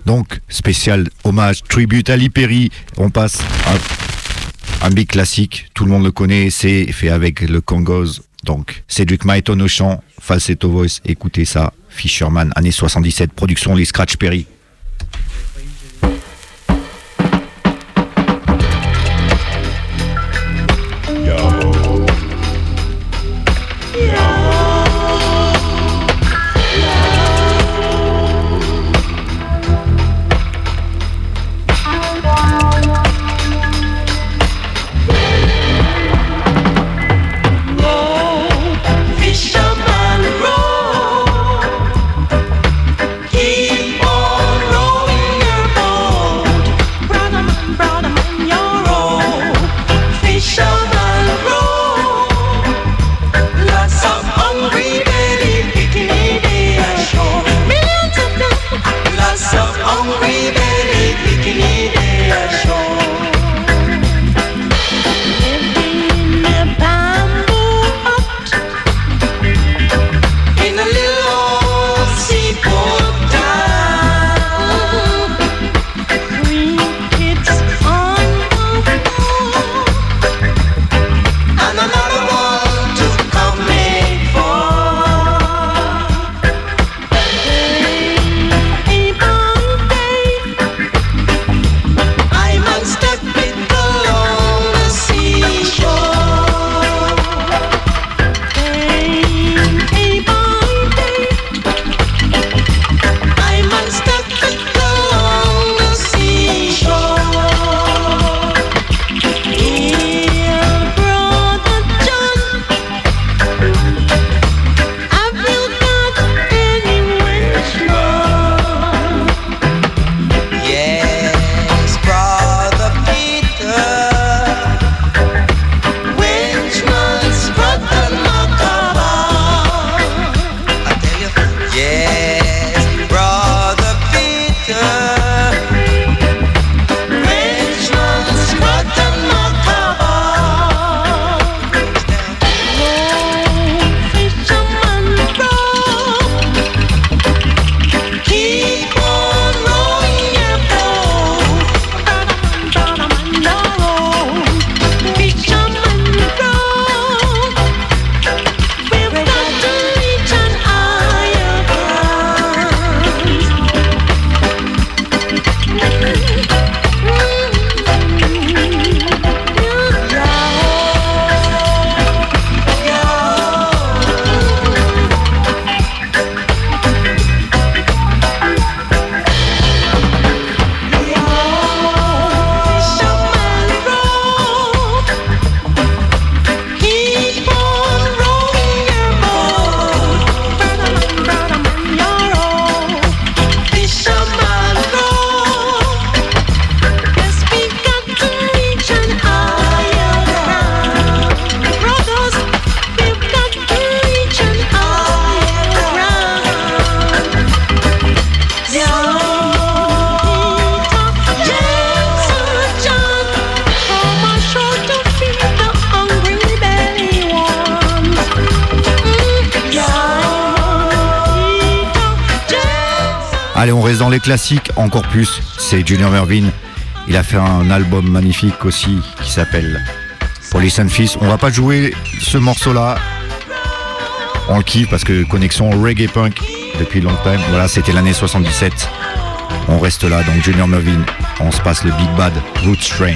Donc, spécial hommage, tribute à Lee On passe à un big classique, tout le monde le connaît, c'est fait avec le Congos. Donc, Cédric Maïton au chant, falsetto voice, écoutez ça. Fisherman, année 77, production Les Scratch Perry. Les classiques, encore plus. C'est Junior Mervyn. Il a fait un album magnifique aussi qui s'appelle Police and Fist. On va pas jouer ce morceau-là. On le parce que connexion reggae punk depuis longtemps. Voilà, c'était l'année 77. On reste là, donc Junior Mervyn. On se passe le Big Bad Root Strain.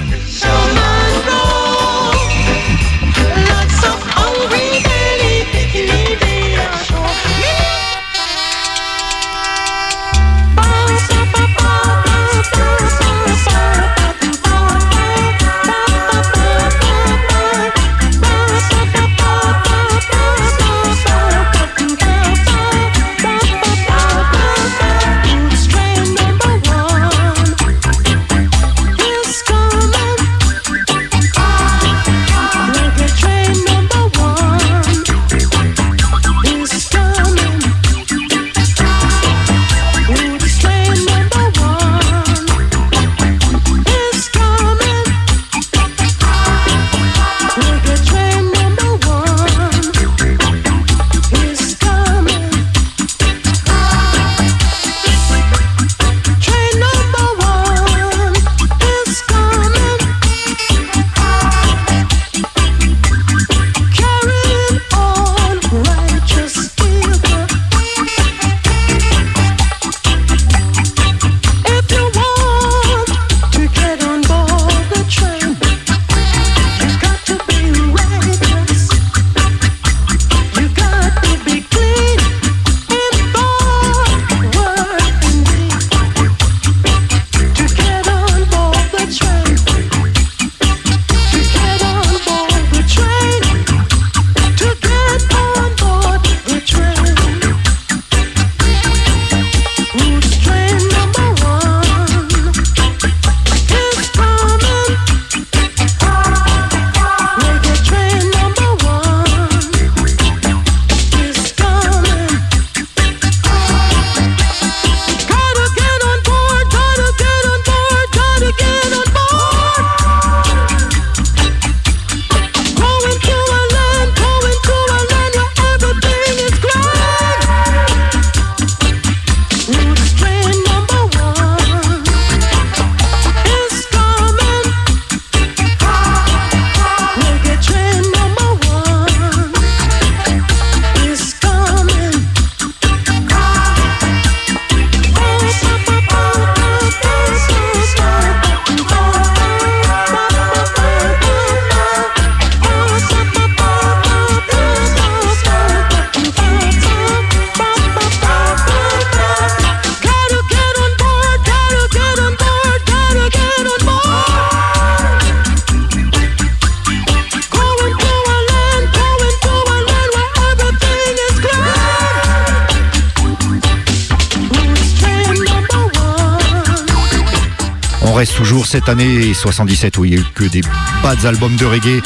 Cette année 77 où il n'y a eu que des bad albums de reggae.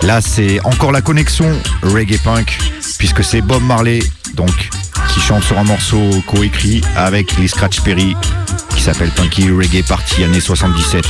Là, c'est encore la connexion reggae punk, puisque c'est Bob Marley, donc, qui chante sur un morceau coécrit avec les Scratch Perry, qui s'appelle Punky Reggae Party année 77.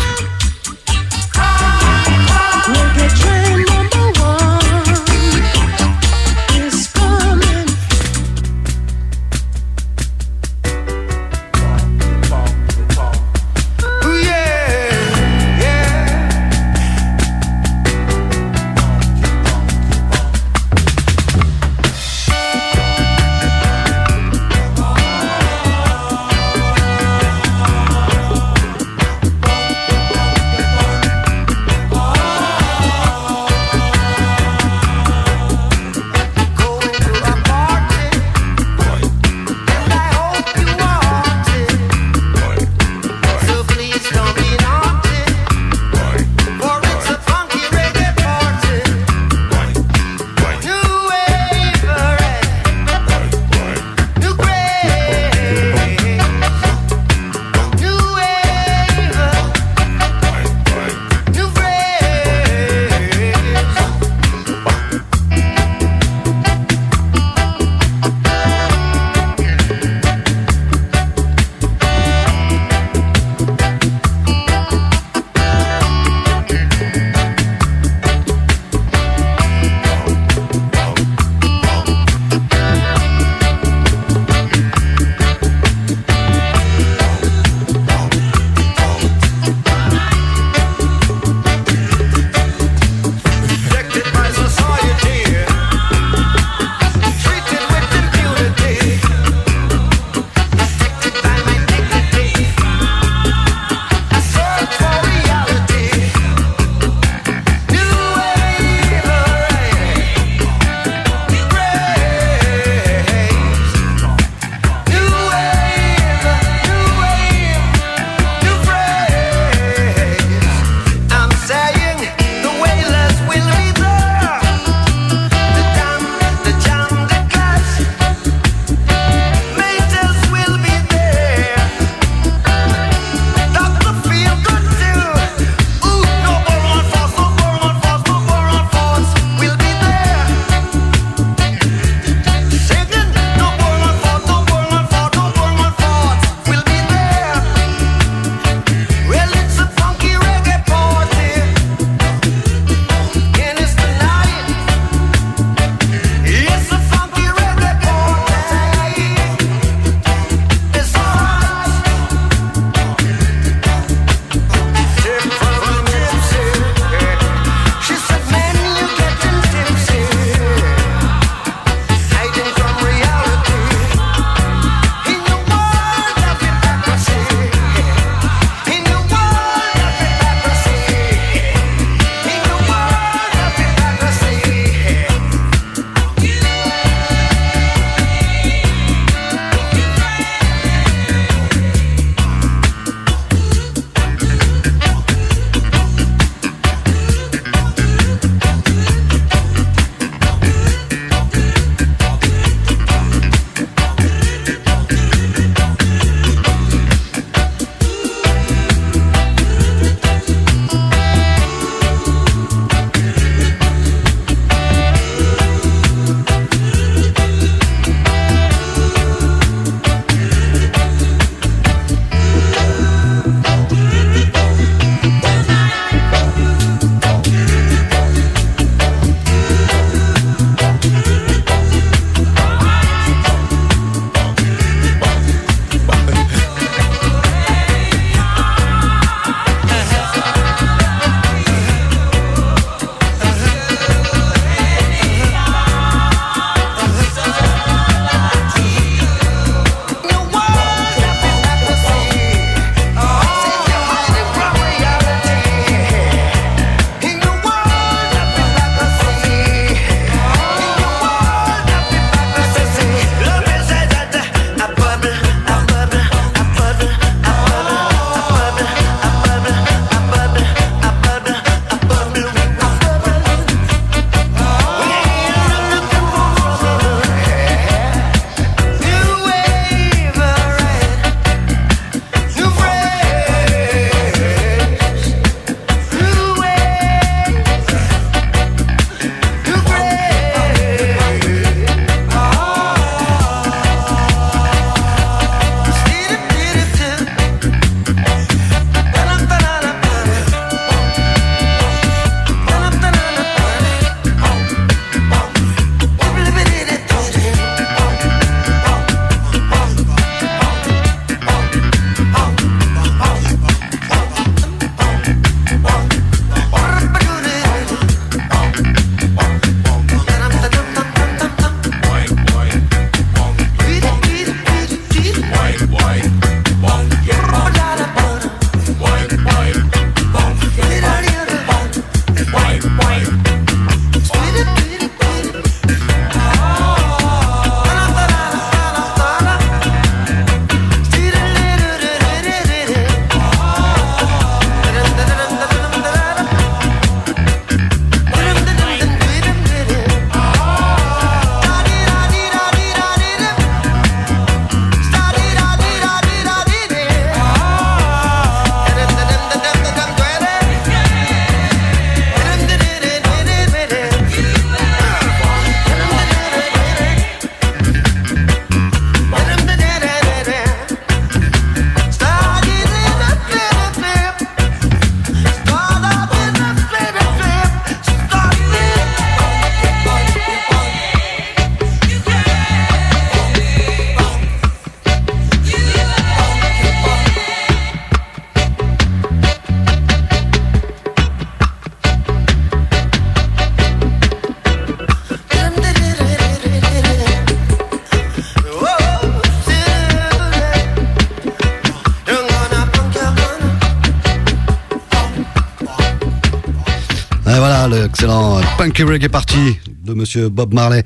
Punky Reggae Party de monsieur Bob Marley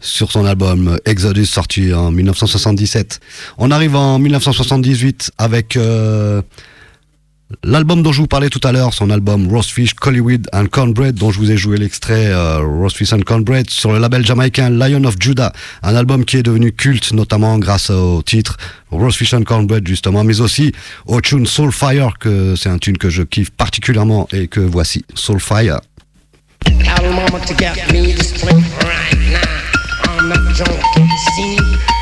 sur son album Exodus sorti en 1977. On arrive en 1978 avec euh, l'album dont je vous parlais tout à l'heure, son album Roastfish, Collywood and Cornbread dont je vous ai joué l'extrait euh, Roastfish and Cornbread sur le label jamaïcain Lion of Judah, un album qui est devenu culte notamment grâce au titre Roastfish and Cornbread justement, mais aussi au tune Soulfire que c'est un tune que je kiffe particulièrement et que voici Soulfire. Mama to get me this drink right now. I'm not drunk, see?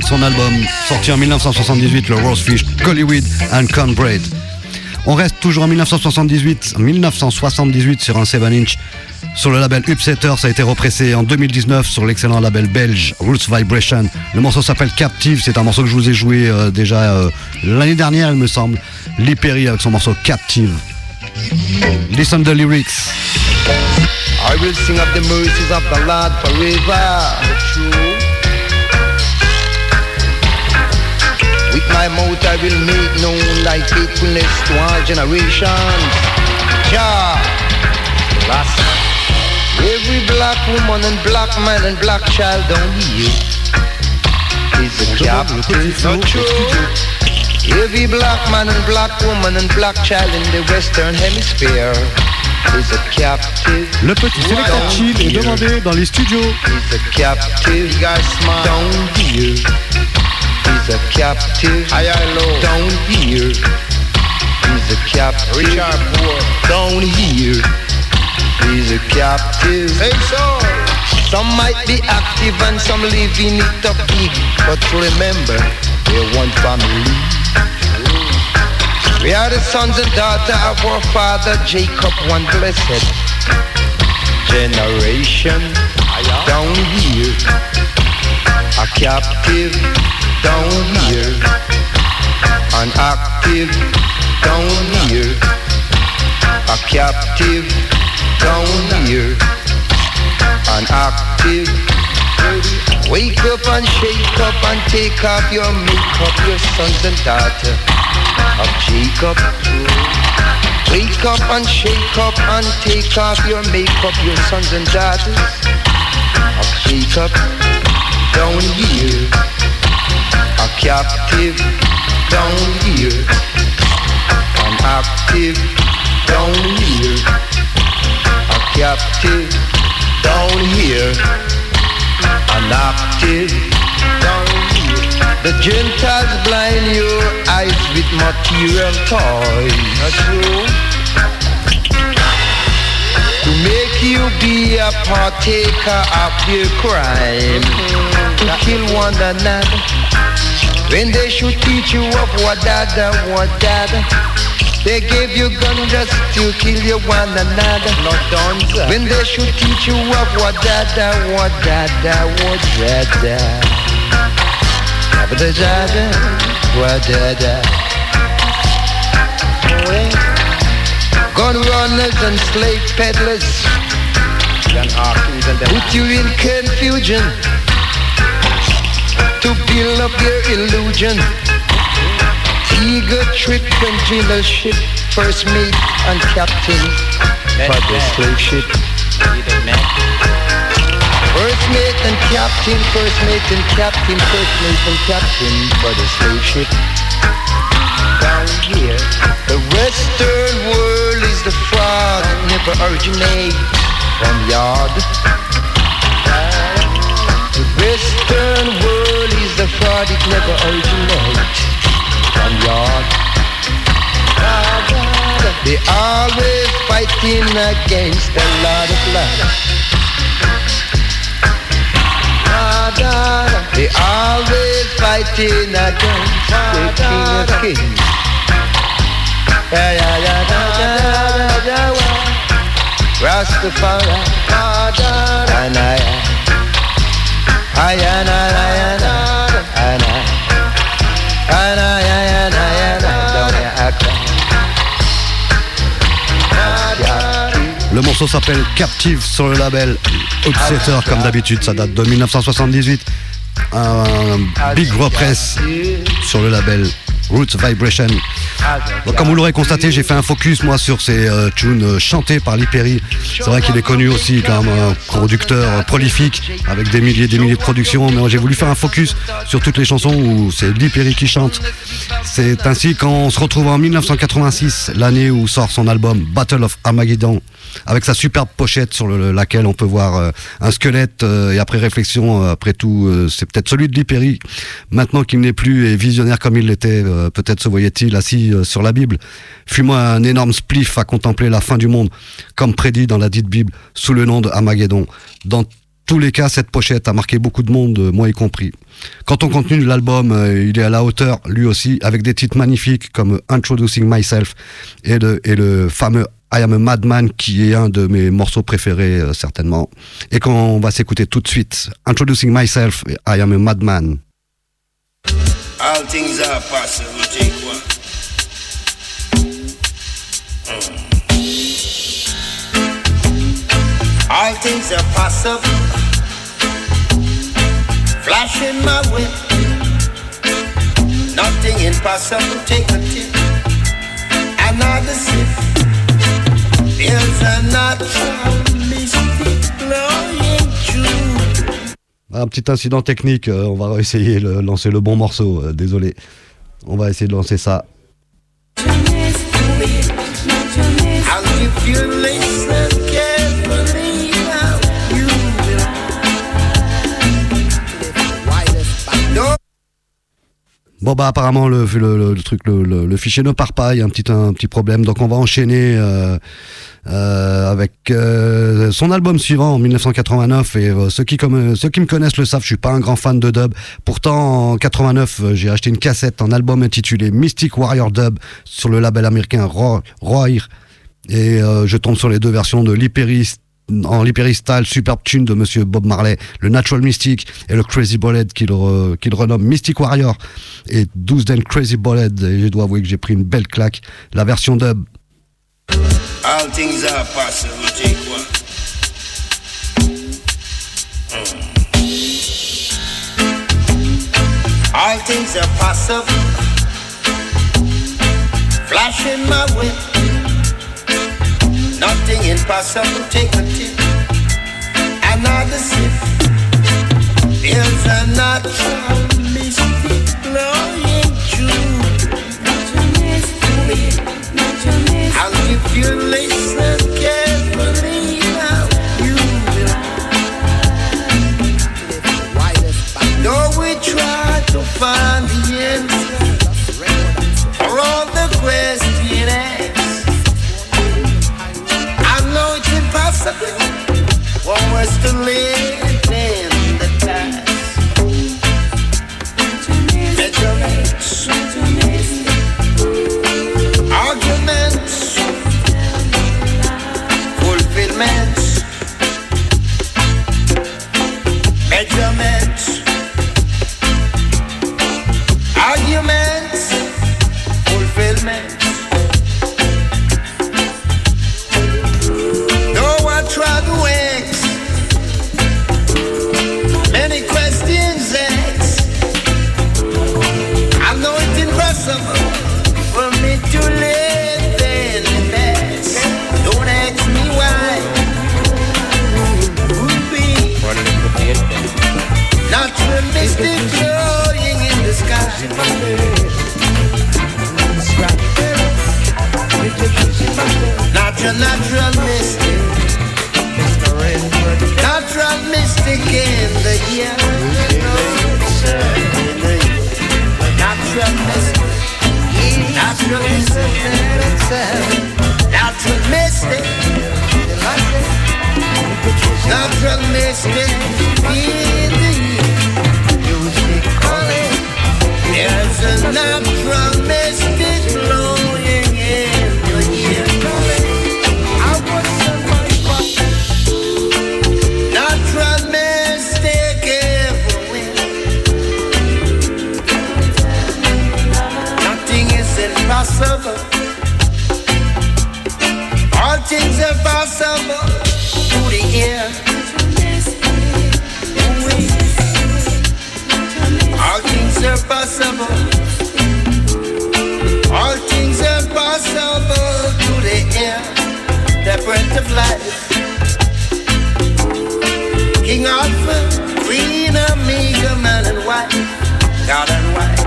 De son album sorti en 1978, le Rosefish, Collywood and Cornbread. On reste toujours en 1978, 1978 sur un 7-inch sur le label Upsetter. Ça a été repressé en 2019 sur l'excellent label belge Roots Vibration. Le morceau s'appelle Captive. C'est un morceau que je vous ai joué euh, déjà euh, l'année dernière, il me semble. Lee avec son morceau Captive. Listen the lyrics. I will sing of the mercies of the Lord forever. With my mouth I will make known thy faithfulness to all generations. Last. Every black woman and black man and black child down here is a captive. Not true. Every black man and black woman and black child in the Western Hemisphere is a captive. Le petit sélecteur chill est demandé dans les studios. He's a captive. Down here. He's a captive. Down here. He's a captive. Richard Poor. Down here. He's a captive. Hey, so. Some might be active and some living it up big. But remember, we're one family. We are the sons and daughters of our father Jacob, one blessed generation down here. A captive down here, an active down here, a captive down here, an active. Wake up and shake up and take off your makeup, your sons and daughters of Jacob. Wake up and shake up and take off your makeup, your sons and daughters of Jacob. Down here, a captive. Down here, an active. Down here, a captive. Down here, an active. Down here. The Gentiles blind your eyes with material toys. Not true. To make you be a partaker of their crime. To kill one another. When they should teach you of what dada, what dada. They gave you gun just to kill you one another. Not done. When they should teach you of what dada, what dada, what dada. Abba dada, what dada. Gun runners and slave peddlers put you in confusion to build up your illusion. Eager trip and dealership, first mate and captain for the slave ship. First mate and captain, first mate and captain, first mate and captain for the slave ship. Down here, the western world the fraud, never originate from yard. The western world is the fraud, it never originate from yard. They always fighting against the Lord of love. They always fighting against the King of Kings. Le morceau s'appelle Captive sur le label Upsetter, comme d'habitude, ça date de 1978. Un big repress sur le label Roots Vibration. Comme vous l'aurez constaté, j'ai fait un focus moi sur ces euh, tunes euh, chantées par Lee Perry. C'est vrai qu'il est connu aussi comme un producteur euh, prolifique avec des milliers et des milliers de productions, mais j'ai voulu faire un focus sur toutes les chansons où c'est Lee Perry qui chante. C'est ainsi qu'on se retrouve en 1986, l'année où sort son album Battle of Armageddon, avec sa superbe pochette sur le- laquelle on peut voir euh, un squelette. euh, et après réflexion, euh, après tout, c'est peut-être celui de Lee. Maintenant qu'il n'est plus et visionnaire comme il l'était, peut-être se voyait-il assis sur la Bible. Fus-moi un énorme spliff à contempler la fin du monde, comme prédit dans la dite Bible, sous le nom de Armageddon. Tous les cas, cette pochette a marqué beaucoup de monde, euh, moi y compris. Quant au contenu de l'album, euh, il est à la hauteur, lui aussi, avec des titres magnifiques comme Introducing Myself et le, fameux I Am a Madman, qui est un de mes morceaux préférés, euh, certainement. Et qu'on va s'écouter tout de suite. Introducing Myself I Am a Madman. All one. All things are possible. Flashing my whip. Nothing impossible. Take a tip. Another sip. There's a natural mystic blowing through. Un petit incident technique, euh, on va essayer de lancer le bon morceau, euh, désolé. On va essayer de lancer ça. And if you Bon bah apparemment le, le, truc le, fichier ne part pas, il y a un petit un petit problème, donc on va enchaîner euh, euh, avec euh, son album suivant en 1989 et ceux qui comme ceux qui me connaissent le savent, je suis pas un grand fan de dub. Pourtant en 89 euh, j'ai acheté une cassette, un album intitulé Mystic Warrior Dub sur le label américain Ro- Roir et je tombe sur les deux versions de Lee Perry en Lipéry Style, superbe tune de monsieur Bob Marley, le Natural Mystic et le Crazy Ballad qu'il re- renomme Mystic Warrior et 12 Den Crazy Ballad. Et je dois avouer que j'ai pris une belle claque. La version dub. All things are possible. One. All things are. Flashing my whip. Nothing impossible. Take a tip. Another sip. There's a natural mystic flowing through. And if you listen carefully now, you will. Though we try to find the impossible for to live in the past. Measurements, arguments, fulfillments, measurements, arguments, fulfillments. Natural, natural mystic. Natural mystic in the year. Natural mystic. Natural mystic. Natural mystic. Natural mystic in the year. There's a natural All things are possible. Through the. The breath of life. King Alpha, Queen man and wife, God and wife.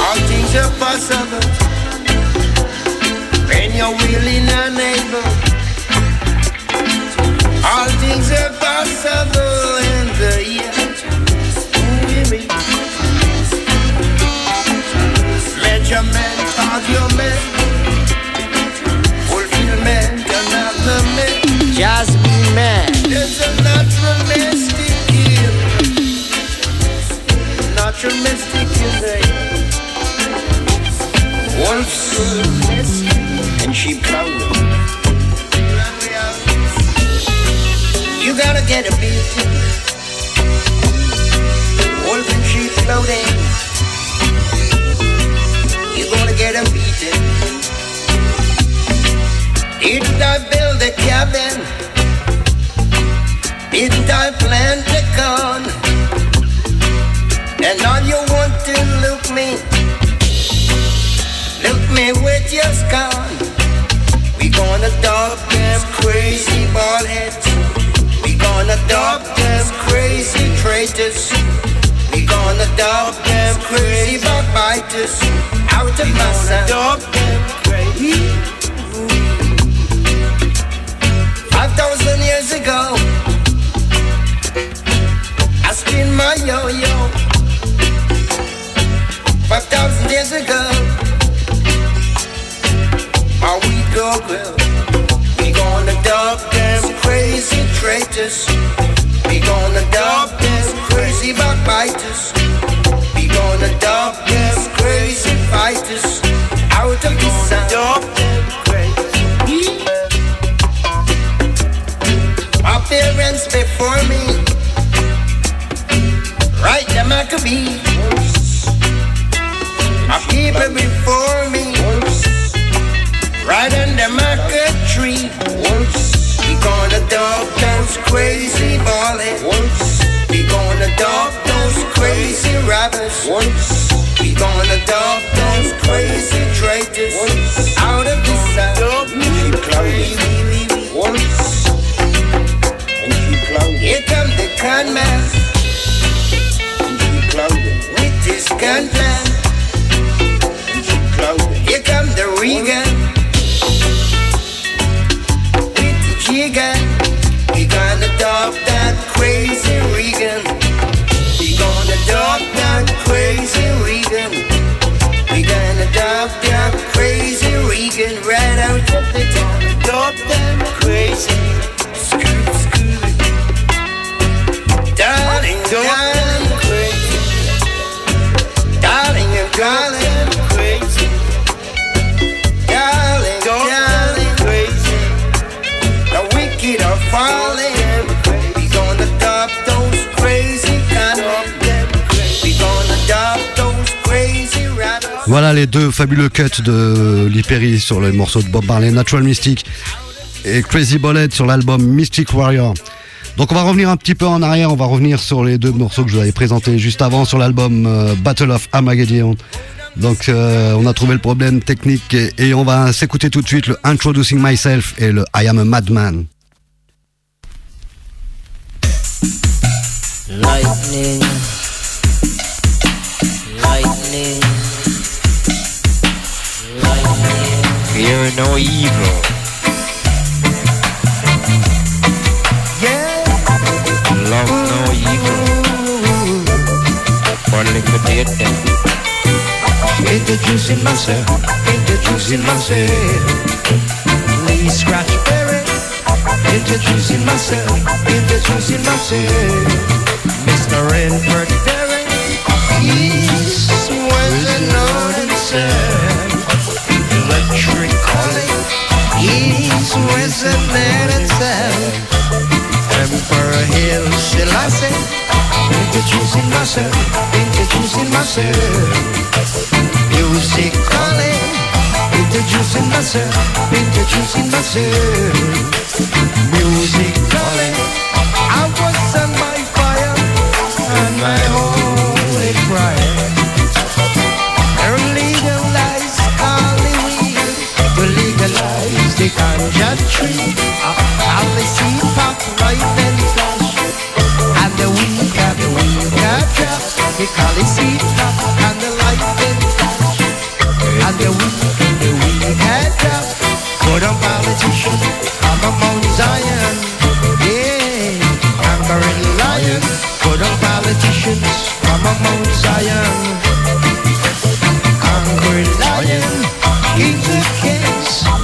All things are possible when you're willing and able. All things are possible in the year. Hear me. Measurement, argument, fulfillment, another man. Just be man. There's a natural mystic here. Natural mystic in the Wolves and sheep clothing. You gotta get a beating. Wolf and sheep clothing. You gonna get a beating. Didn't I build a cabin? Didn't I gonna dog them crazy bald heads. We gonna dog them crazy traitors. We gonna dog them crazy backbiters. Out of my sight. Dog them crazy. Five thousand years ago, I spin my yo-yo. Five thousand years ago, our we go grill gonna dub them crazy traitors. We gonna dub them crazy backbiters. We gonna dub them crazy fighters. Out of this sound. Them crazy. Appearance before me. Right the Maccabee. My people before me. Right under my good tree gonna dump those crazy Marley. Once we gonna dump those crazy rappers. Once we gonna dump those crazy traitors. Once out of this dump she clowning. Once and keep clowning. Here come the con man. And she clowning with this gun plan. And she clowning. Here come the Regan. Once. The Jigan. We gonna dog that crazy Regan. We gonna dog that crazy Regan. We gonna dog that crazy Regan right out of the town. Dog them crazy. Scoot, scoot. Darling, darling, crazy. Darling, and darling, Voilà les deux fabuleux cuts de Lee Perry sur le morceau de Bob Marley, Natural Mystic et Crazy Bullet sur l'album Mystic Warrior. Donc on va revenir un petit peu en arrière, on va revenir sur les deux morceaux que je vous avais présentés juste avant sur l'album euh, Battle of Armageddon. Donc euh, on a trouvé le problème technique et, on va s'écouter tout de suite le Introducing Myself et le I Am a Madman. Lightning, Fear no evil. Yeah. Love no evil. Or liquidate them. Introducing myself, introducing myself. Lee Scratch Perry. Introducing myself, introducing myself. Mr. Renford Perry. East, West, and North and South. East, West, and South. Emperor Hill Selassie. Introducing myself, introducing myself. Music calling. Introducing myself, introducing myself. Music calling. I was on my fire my the ganja tree. All the pop right and flash, and the weed got the weed got drop. The collie seed pop and the light then flash, and the weed the weed got drop. Put on politician, I'm a Mount Zion, yeah, conquering lion. Put on politicians, I'm a Mount Zion lion,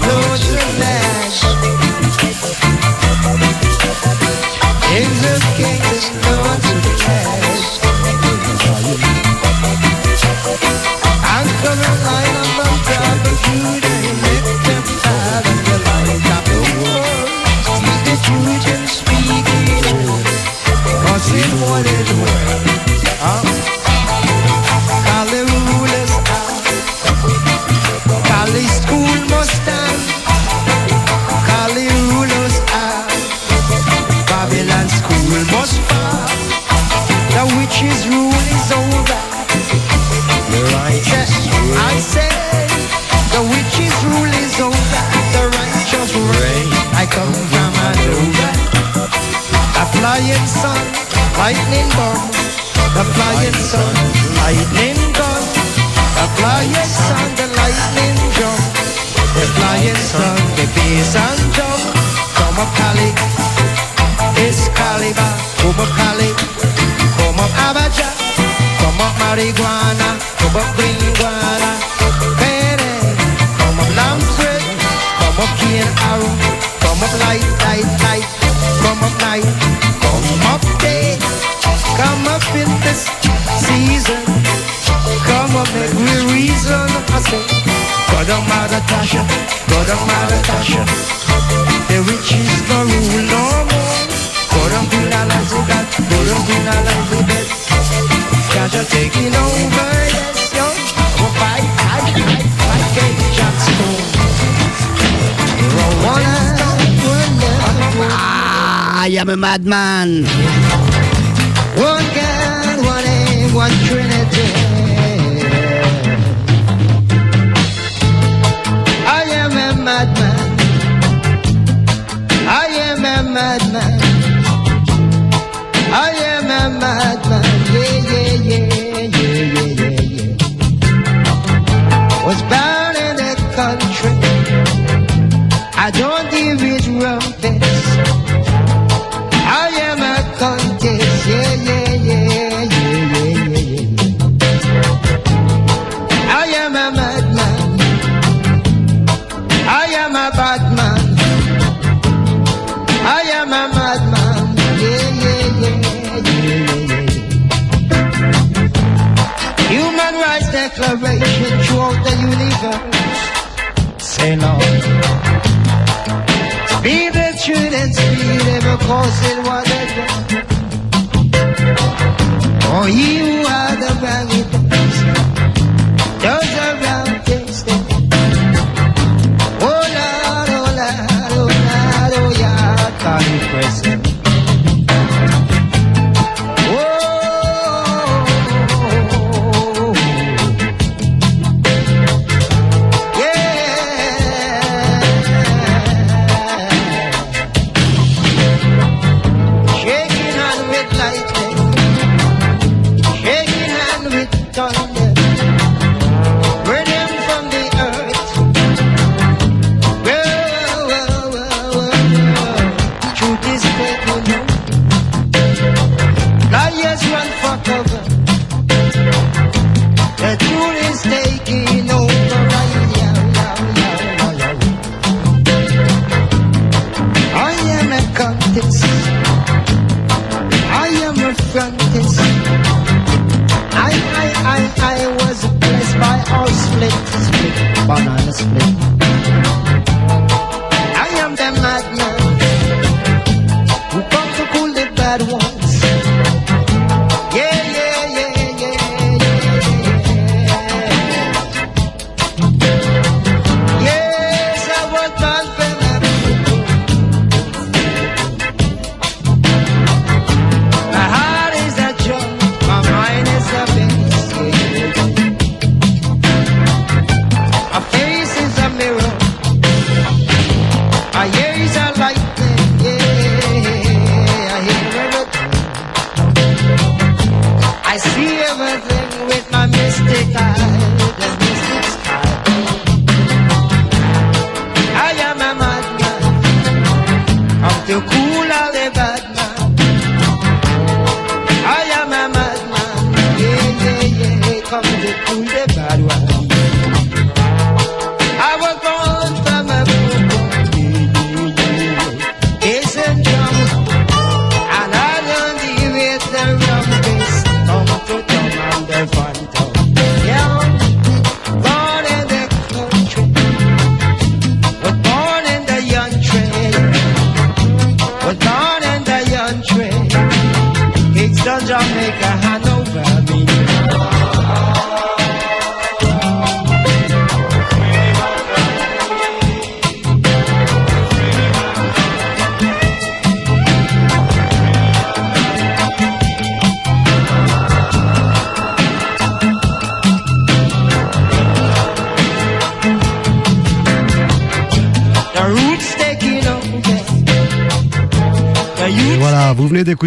lords marihuana, como gringuana, mujeres, como lambre, como quien aro, como light, light, light, como night, Come up, day. come up in this season, come up make me reason, I say, God of Mother Tasha, God of Mother Tasha, the witch is the rule no more, God of Grinala Zugat, God of Grinala Zugat, the dead. Ganja are taking over. Yes, yo. Oh, fight, fight, fight, fight, get Jackson. Wanna, wanna, I am a madman. One God, one aim, one Trinity. I am a madman. I am a madman. vos el guadello. Oí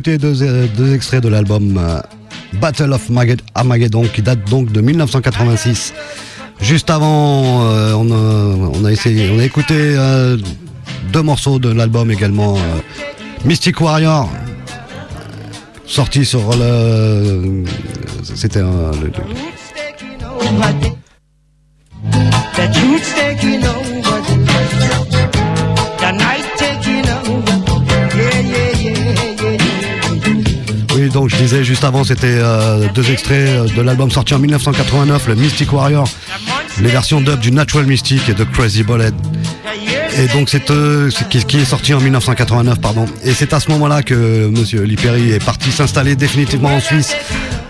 deux, euh, extraits de l'album euh, Battle of Maged- Armageddon qui date donc de 1986. Juste avant, euh, on, a, on a essayé, on a écouté euh, deux morceaux de l'album également. euh, Mystic Warrior, sorti sur le. C'était un. le- le- Juste avant, c'était euh, deux extraits euh, de l'album sorti en 1989, le Mystic Warrior, les versions dub du Natural Mystic et de Crazy Bullet. Et donc c'est euh, qui est sorti en 1989, pardon. Et c'est à ce moment-là que Monsieur Liperi est parti s'installer définitivement en Suisse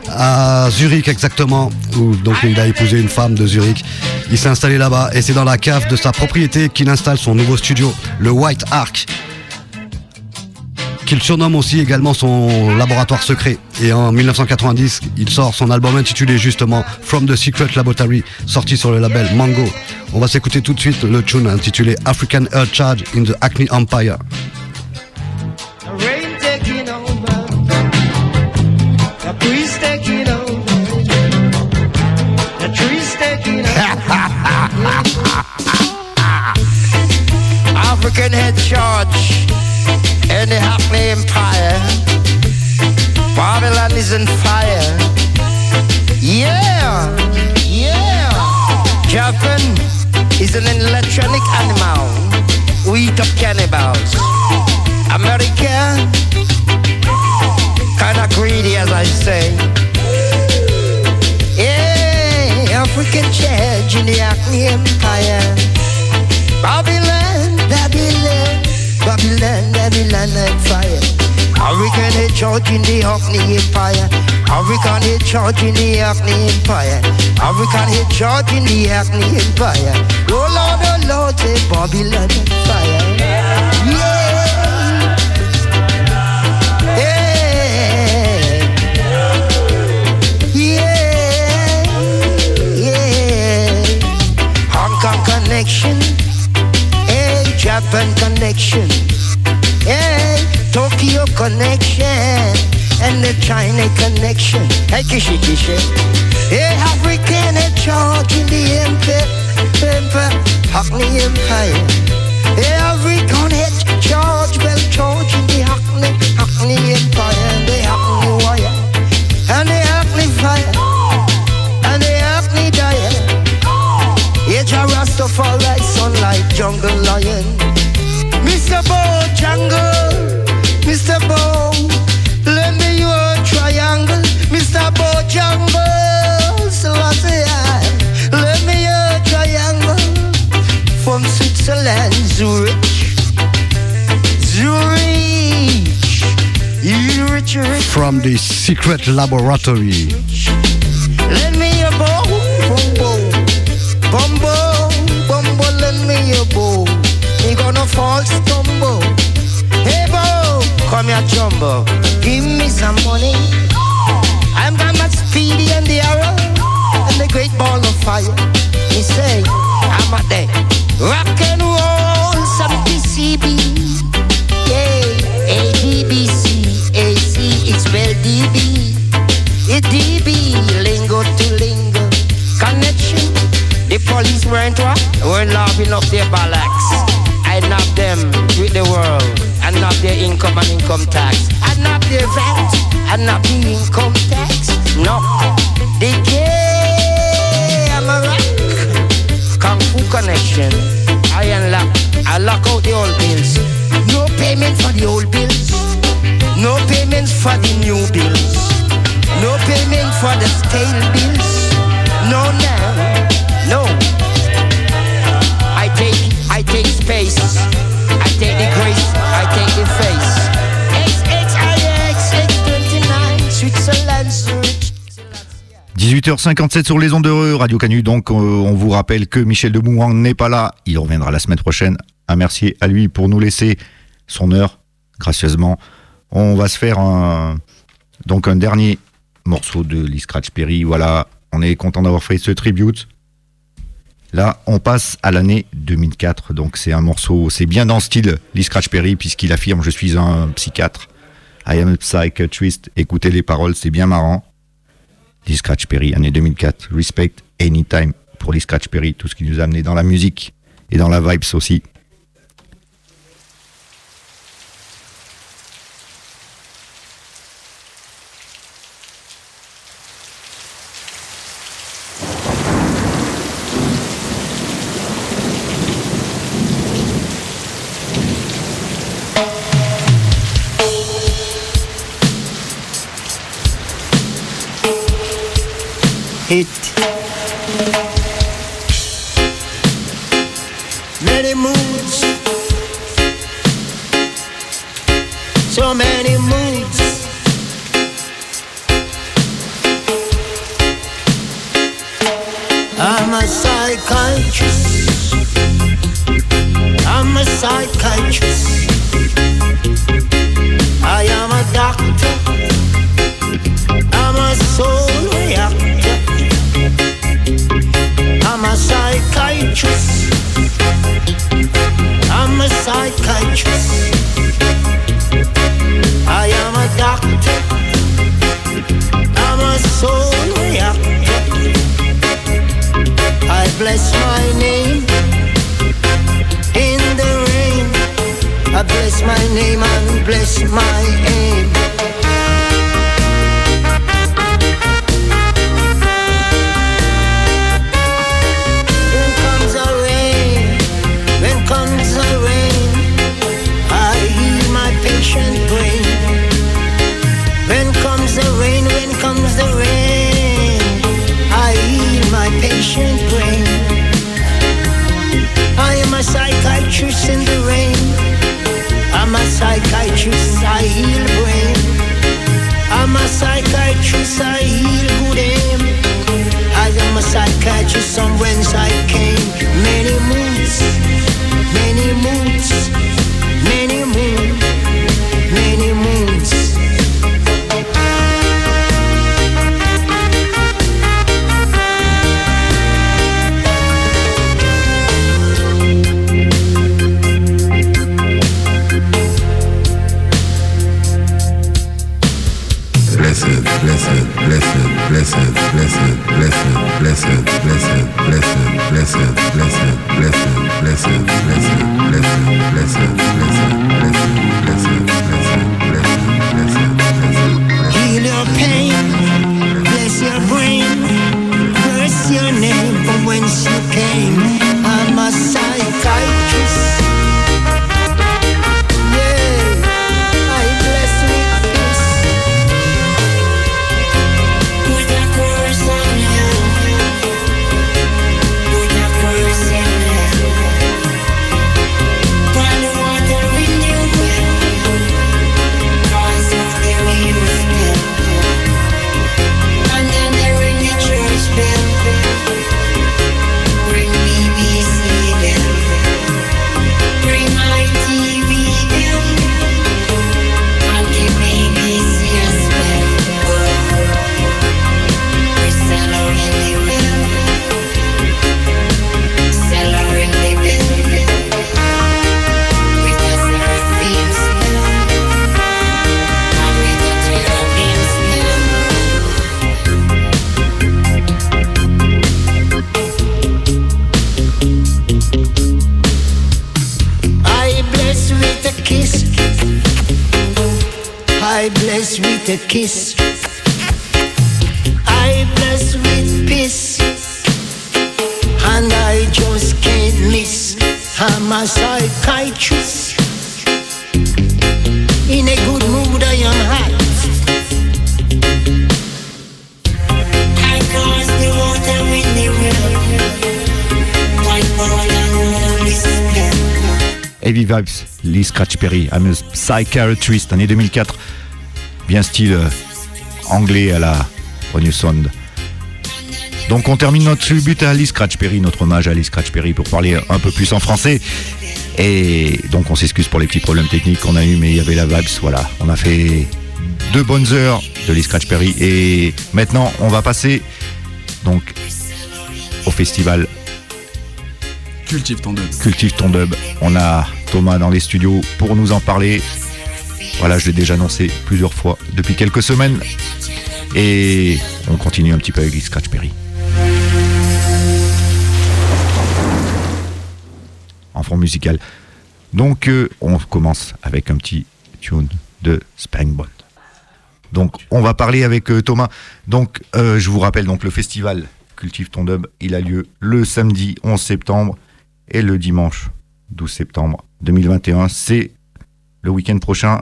à Zurich exactement, où donc il a épousé une femme de Zurich. Il s'est installé là-bas et c'est dans la cave de sa propriété qu'il installe son nouveau studio, le White Ark, qu'il surnomme aussi également son laboratoire secret. Et en 1990, il sort son album intitulé justement From the Secret Laboratory, sorti sur le label Mango. On va s'écouter tout de suite le tune intitulé African Earth Charge in the Acme Empire. On fire. Yeah, yeah. Japan is an electronic animal. We eat up cannibals. America, kinda greedy as I say. Yeah, African charge in the Acme Empire. Babylon, Babylon, Babylon, Babylon on fire. African head charge in the Acme Empire. African head charge in the Acme Empire. African head charge in the Acme Empire. Oh Lord, oh Lord, say Babylon on fire. Yeah. Yeah, yeah. Hong Kong connection, hey, Japan connection, hey, Tokyo connection, and the China connection. Hey, kishi kishi. Hey, African in charge in the empire, empire, Hackney Empire. Hey, African head charge, well charge in the Hackney, Hackney Empire, and the Hackney wire, and the Hackney fire, and the Hackney diet. Yeah, Jah Rastafari, sunlight, jungle lion. Mr. Bo Jungle, Mr. Bo, lend me your triangle. Mr. Bo Jungle, Selassie, lend me your triangle. From Switzerland, Zurich, Zurich, Zurich, Zurich. From the Secret Laboratory. Come here, jumbo. Give me some money. I'm got my speedy and the arrow and the great ball of fire. Me say, I'm a day. Rock and roll, some PCB. Yeah, ADBC, AC, it's well DB. It DB, lingo to lingo. Connection. The police weren't what? Weren't laughing up their ballacks. I nab them with the world. I nab their income and income tax. I nab their VAT. I nab the income tax. No. The gay, I'm a rock. Kung Fu connection. I unlock. I lock out the old bills. No payment for the old bills. No payments for the new bills. No payment for the stale bills. No, now, no. I take, I take space. I take the grace. I take the face. XXIX, X29, Switzerland, Zurich. 18h57 sur les ondes de Radio Canu. Donc, euh, on vous rappelle que Michel de Boomerang n'est pas là. Il reviendra la semaine prochaine. Un merci à lui pour nous laisser son heure gracieusement. On va se faire un, donc un dernier morceau de Lee Scratch Perry. Voilà, on est content d'avoir fait ce tribute. Là, on passe à l'année 2004. Donc, c'est un morceau, c'est bien dans le style Lee Scratch Perry, puisqu'il affirme Je suis un psychiatre. I am a psychiatrist. Écoutez les paroles, c'est bien marrant. Lee Scratch Perry, année 2004. Respect Anytime pour Lee Scratch Perry, tout ce qui nous a amené dans la musique et dans la vibes aussi. Psychiatrist, année 2004. Bien style euh, anglais à la New Sound. Donc on termine notre tribute à Lee Scratch Perry, notre hommage à Lee Scratch Perry pour parler un peu plus en français. Et donc on s'excuse pour les petits problèmes techniques qu'on a eu, mais il y avait la vibes, voilà. On a fait deux bonnes heures de Lee Scratch Perry et maintenant on va passer donc au festival Cultive ton dub. Cultive ton dub. On a Thomas dans les studios pour nous en parler. Voilà, je l'ai déjà annoncé plusieurs fois depuis quelques semaines. Et on continue un petit peu avec Lee Scratch Perry. En fond musical. Donc, euh, on commence avec un petit tune de Springbone. Donc, on va parler avec euh, Thomas. Donc, euh, je vous rappelle, donc le festival Cultive ton dub, il a lieu le samedi 11 septembre et le dimanche 12 septembre 2021. C'est le week-end prochain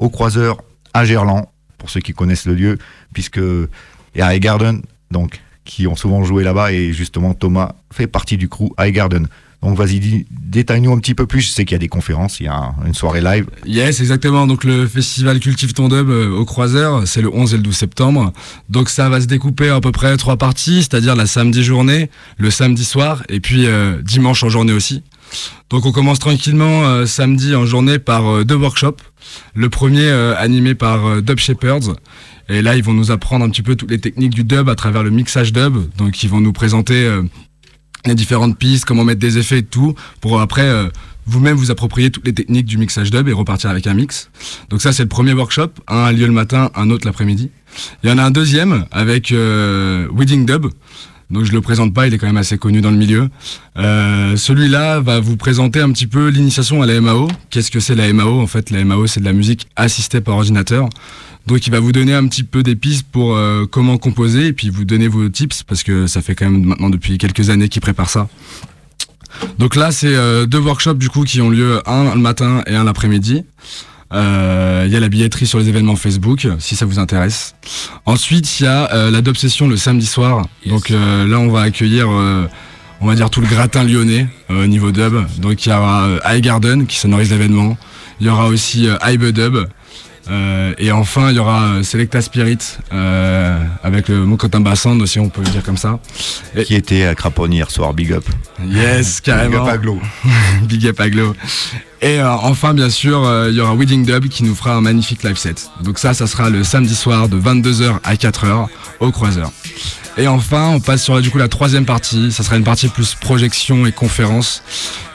au Croiseur à Gerland, pour ceux qui connaissent le lieu, puisque il y a Garden, donc qui ont souvent joué là-bas et justement Thomas fait partie du crew High Garden. Donc vas-y, détaille-nous un petit peu plus. Je sais qu'il y a des conférences, il y a un- une soirée live. Yes, exactement. Donc le festival Cultive ton Dub euh, au Croiseur, c'est le 11 et le 12 septembre. Donc ça va se découper à peu près trois parties, c'est-à-dire la samedi journée, le samedi soir et puis euh, dimanche en journée aussi. Donc on commence tranquillement euh, samedi en journée par euh, deux workshops. Le premier euh, animé par Dub Shepherds. Et là, ils vont nous apprendre un petit peu toutes les techniques du dub à travers le mixage dub. Donc ils vont nous présenter les différentes pistes, comment mettre des effets et tout, pour après vous-même vous approprier toutes les techniques du mixage dub et repartir avec un mix. Donc ça c'est le premier workshop, un a lieu le matin, un autre l'après-midi. Il y en a un deuxième avec Wedding Dub. Donc je le présente pas, il est quand même assez connu dans le milieu. Euh, Celui-là va vous présenter un petit peu l'initiation à la MAO. Qu'est-ce que c'est la MAO En fait, la MAO c'est de la musique assistée par ordinateur. Donc il va vous donner un petit peu des pistes pour euh, comment composer et puis vous donner vos tips parce que ça fait quand même maintenant depuis quelques années qu'il prépare ça. Donc là c'est euh, deux workshops du coup qui ont lieu un le matin et un l'après-midi. Euh, Il y a la billetterie sur les événements Facebook si ça vous intéresse. Ensuite il y a euh, la Dub Session le samedi soir. Donc euh, là on va accueillir euh, on va dire tout le gratin lyonnais euh, au niveau dub. Donc il y aura euh, High Garden qui sonorise l'événement. Il y aura aussi euh, Dub. Euh, et enfin, il y aura euh, Selecta Spirit euh, avec le Mokotin Bassand aussi, on peut le dire comme ça. Qui était à Craponne hier soir, big up. Yes, carrément. (laughs) Big up à Glo. (laughs) Big up à Glo. Et euh, enfin, bien sûr, euh, il y aura Wedding Dub qui nous fera un magnifique live set. Donc ça, ça sera le samedi soir de 22h à 4h au Croiseur. Et enfin, on passe sur du coup la troisième partie. Ça sera une partie plus projection et conférence.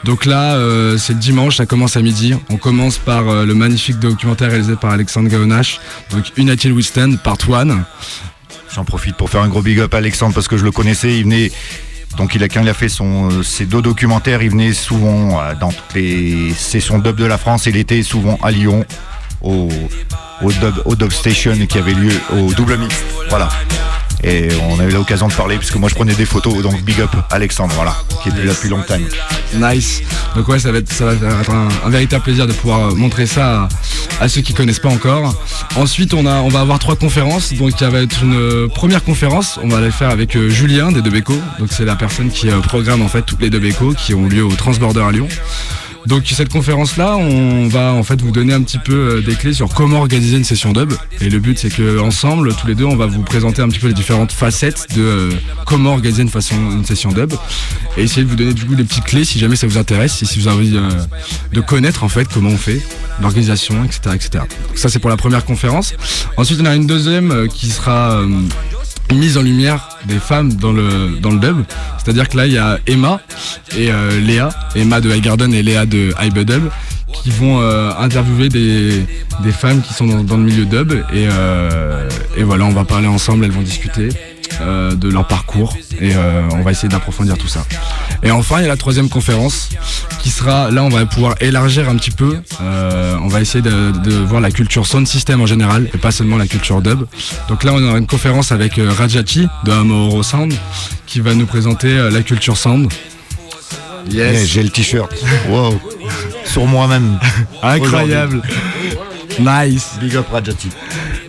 Donc là, euh, c'est le dimanche, ça commence à midi. On commence par le magnifique documentaire réalisé par Alexandre Gaonache, donc United We Stand, part 1. J'en profite pour faire un gros big up à Alexandre parce que je le connaissais. Il venait. Donc il a, quand il fait euh, ses deux documentaires, il venait souvent euh, dans toutes les sessions dub de la France. Il était souvent à Lyon au, au, station qui avait lieu au double mix. Voilà. Et on a eu l'occasion de parler puisque moi je prenais des photos. Donc big up Alexandre, voilà, qui était là depuis longtemps. Nice. Donc ouais, ça va être, ça va être un, véritable plaisir de pouvoir euh, montrer ça à, ceux qui connaissent pas encore. Ensuite, on a, on va avoir trois conférences. Donc il va être une euh, première conférence. On va la faire avec euh, Julien des Debeco. Donc c'est la personne qui programme en fait toutes les Debeco qui ont lieu au Transborder à Lyon. Donc cette conférence là, on va en fait vous donner un petit peu euh, des clés sur comment organiser une session dub. Et le but c'est que ensemble, tous les deux, on va vous présenter un petit peu les différentes facettes de euh, comment organiser une façon une session dub et essayer de vous donner du coup des petites clés si jamais ça vous intéresse si vous avez envie euh, de connaître en fait comment on fait l'organisation, etc., etc. Donc ça c'est pour la première conférence. Ensuite on a une deuxième qui sera mise en lumière des femmes dans le dans le dub. C'est-à-dire que là il y a Emma et euh, Léa, Emma de High Garden et Léa de Hybe Dub qui vont euh, interviewer des, des femmes qui sont dans, dans le milieu dub et, euh, et voilà on va parler ensemble, elles vont discuter euh, de leur parcours et euh, on va essayer d'approfondir tout ça. Et enfin il y a la troisième conférence qui sera là on va pouvoir élargir un petit peu, euh, on va essayer de, de voir la culture sound system en général et pas seulement la culture dub. Donc là on aura une conférence avec euh, Rajachi de Amoro Sound qui va nous présenter euh, la culture sound. Yeah, J'ai le t-shirt. (laughs) Wow. Sur moi-même. Incroyable. Nice. Big up Rajati.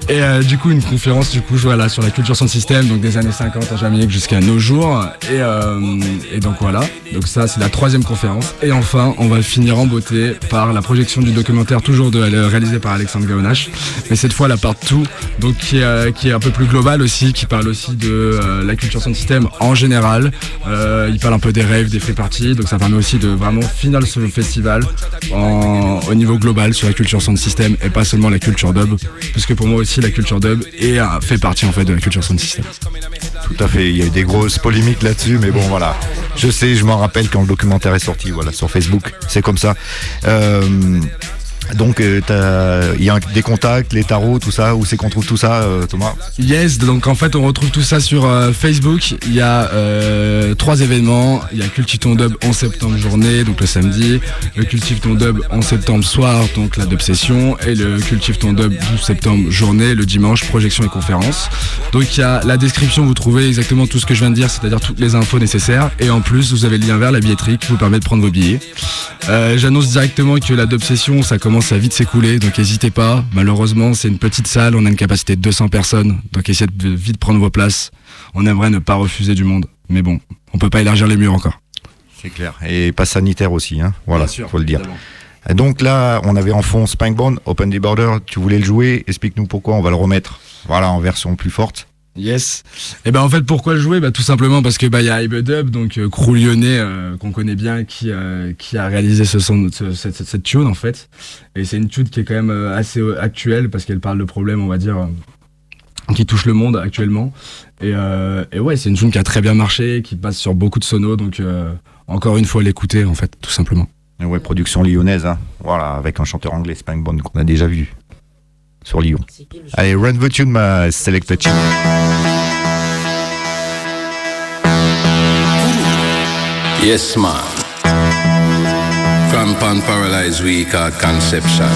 Et euh, du coup, une conférence du coup, voilà, sur la culture sound system, donc des années 50 à Jamaïque jusqu'à nos jours. Et, euh, et donc voilà, donc ça c'est la troisième conférence. Et enfin, on va finir en beauté par la projection du documentaire toujours de, euh, réalisé par Alexandre Gaonache, mais cette fois la part 2, donc qui est, euh, qui est un peu plus globale aussi, qui parle aussi de euh, la culture sound system en général. Il parle un peu des rêves, des free parties, donc ça permet aussi de vraiment finir ce festival en, au niveau global sur la culture sound system et pas seulement la culture dub, puisque pour moi aussi la culture dub est, euh, fait partie en fait de la culture sound system. Tout à fait, il y a eu des grosses polémiques là-dessus, mais bon voilà. Je sais, je m'en rappelle quand le documentaire est sorti, voilà, sur Facebook, c'est comme ça. Euh, donc euh, il y a des contacts, les tarots, tout ça, où c'est qu'on trouve tout ça, euh, Thomas Yes, donc en fait on retrouve tout ça sur euh, Facebook. Il y a trois événements. Il y a Cultive Dub 11 septembre journée, donc le samedi. Le Cultive ton Dub 11 septembre soir, donc la. Et le Cultive ton Dub 12 septembre journée, le dimanche, projection et conférence. Donc il y a la description, vous trouvez exactement tout ce que je viens de dire, c'est-à-dire toutes les infos nécessaires. Et en plus, vous avez le lien vers la billetterie qui vous permet de prendre vos billets. J'annonce directement que la session, ça commence à vite s'écouler, donc n'hésitez pas. Malheureusement, c'est une petite salle, on a une capacité de 200 personnes, donc essayez de vite prendre vos places. on aimerait ne pas refuser du monde. Mais bon, on peut pas élargir les murs encore. C'est clair. Et pas sanitaire aussi, hein. Voilà, Bien sûr, faut le dire. évidemment. Donc là, on avait en fond Spankbone, Open the Border. Tu voulais le jouer. Explique-nous pourquoi on va le remettre. Voilà, en version plus forte. Yes. Et ben en fait pourquoi jouer? Bah, Tout simplement parce que bah il y a Ibe Dub, donc euh, crew lyonnais euh, qu'on connaît bien, qui euh, qui a réalisé ce son, ce- cette, cette, tune en fait. Et c'est une tune qui est quand même euh, assez euh, actuelle parce qu'elle parle de problèmes, on va dire, qui touchent le monde actuellement. Et, et ouais, c'est une tune qui a très bien marché, qui passe sur beaucoup de sonos, donc encore une fois l'écouter en fait, tout simplement. Ouais, production lyonnaise. Hein. Voilà, avec un chanteur anglais, Spankbone, qu'on a déjà vu sur Lyon. Allez, Run the Tune, ma selected tune. Yes, man. From Pan Paralyzed we call conception.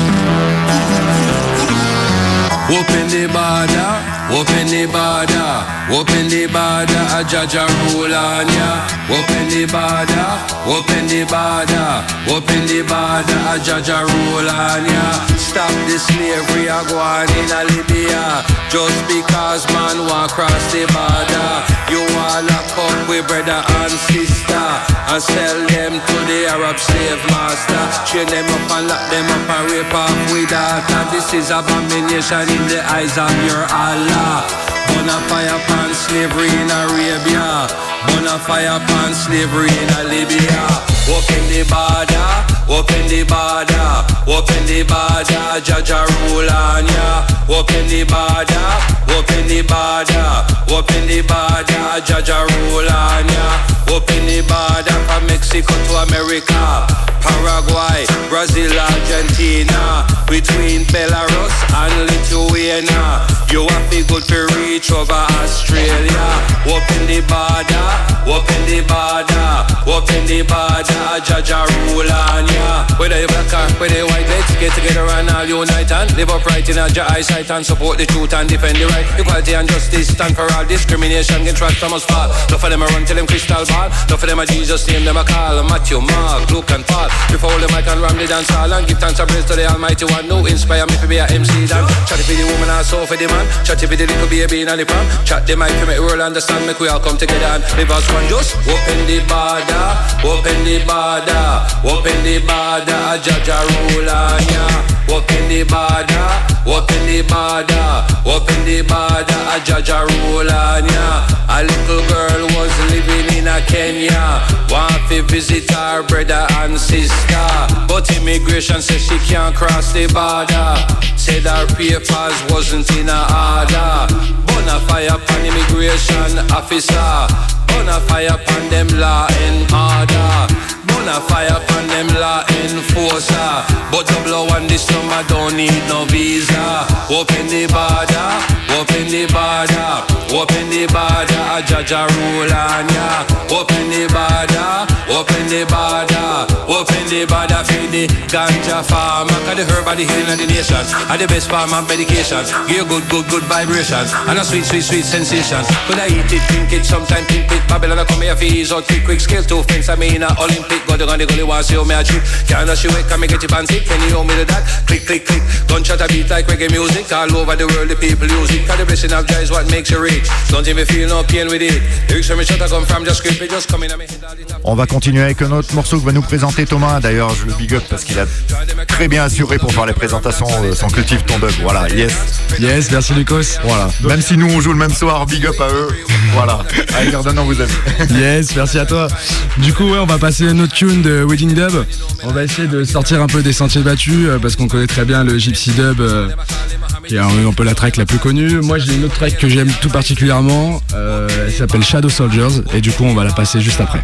Open the border, open the border, open the border, a judge a rule on ya. Open the border, open the border, open the border, a judge a rule on ya. Stop the slavery a go in a Libya. Just because man walk across the border, you want lock up with brother and sister and sell them to the Arab slave master. Chain them up and lock them up and rape off with daughter. This is abomination in the eyes of your Allah. Bonafire upon slavery in Arabia. Bonafire upon slavery in Libya. Open the border, open the border, open the border, Jaja rule on ya. Open the border, open the border, open the border, Jaja rule on ya. Open the border from Mexico to America, Paraguay, Brazil, Argentina, between Belarus and Lithuania. You have to good to reach over Australia. Open the border, open the border, open the border, Jaja rule on ya. Whether you black or whether you white, let's get together and all unite and live upright in a Jah eyesight and support the truth and defend the right. Equality and justice stand for all discrimination against right must fall. Enough of them a run till them crystal ball. Enough of them a Jesus name them a call. Matthew, Mark, Luke and Paul. Before the mic and ram the dance hall and give thanks and praise to the Almighty One who inspire me to be a MC dan. Chat for the woman and so for the man. Chat for the little baby in the palm. Chat the mic make the world understand. Make we all come together and live as one. Just open the border, open the border, open the border. Jaja rule on ya. Open the border, open the border, open the border. Jaja rule on ya. A little girl was living in a Kenya. Want to visit her brother and sister. But immigration says she can't cross the border. Said her papers wasn't in a order. Bonafire upon immigration officer. Bonafire upon them law and order. Bonafire upon them law enforcer. But double one this number don't need no visa. Open the border, open the border, open the border. A Jaja rule on ya. Open the border, open the border, open the border for the ganja farmer. Cause the herb of the healing of the nation. Are the best farm and medication. Give good, good, good vibrations. And a sweet, sweet, sweet sensations. Could I eat it, drink it, sometime pimp it. Babylon I come here for ease out quick, quick skill to fence. I mean, a Olympic. Go down the gully, want see how me a trip. Can't rush you, can me get you fancy. Can you hold me to that? Click, click, click. Gunshot a beat like reggae music. All over the world, the people use it. Cause the blessing of God is what makes you rich? Don't even feel no pain with it. Lyrics from me shot I come from, just script it, just come in and me head all the time. On va continuer avec un autre morceau que va nous présenter Thomas. D'ailleurs, je le big up parce qu'il a très bien assuré pour faire les présentations. euh, son cultive ton dub. Voilà, yes. Yes, merci Lucas. Voilà. Même si nous on joue le même soir, big up à eux. Voilà. (laughs) Allez, Gardon, vous aime. Yes, merci à toi. Du coup, ouais, on va passer une autre de Wedding Dub. On va essayer de sortir un peu des sentiers battus euh, parce qu'on connaît très bien le Gypsy Dub, euh, qui est un, un peu la track la plus connue. Moi, j'ai une autre track que j'aime tout particulièrement. euh, elle s'appelle Shadow Soldiers et du coup, on va la passer juste après.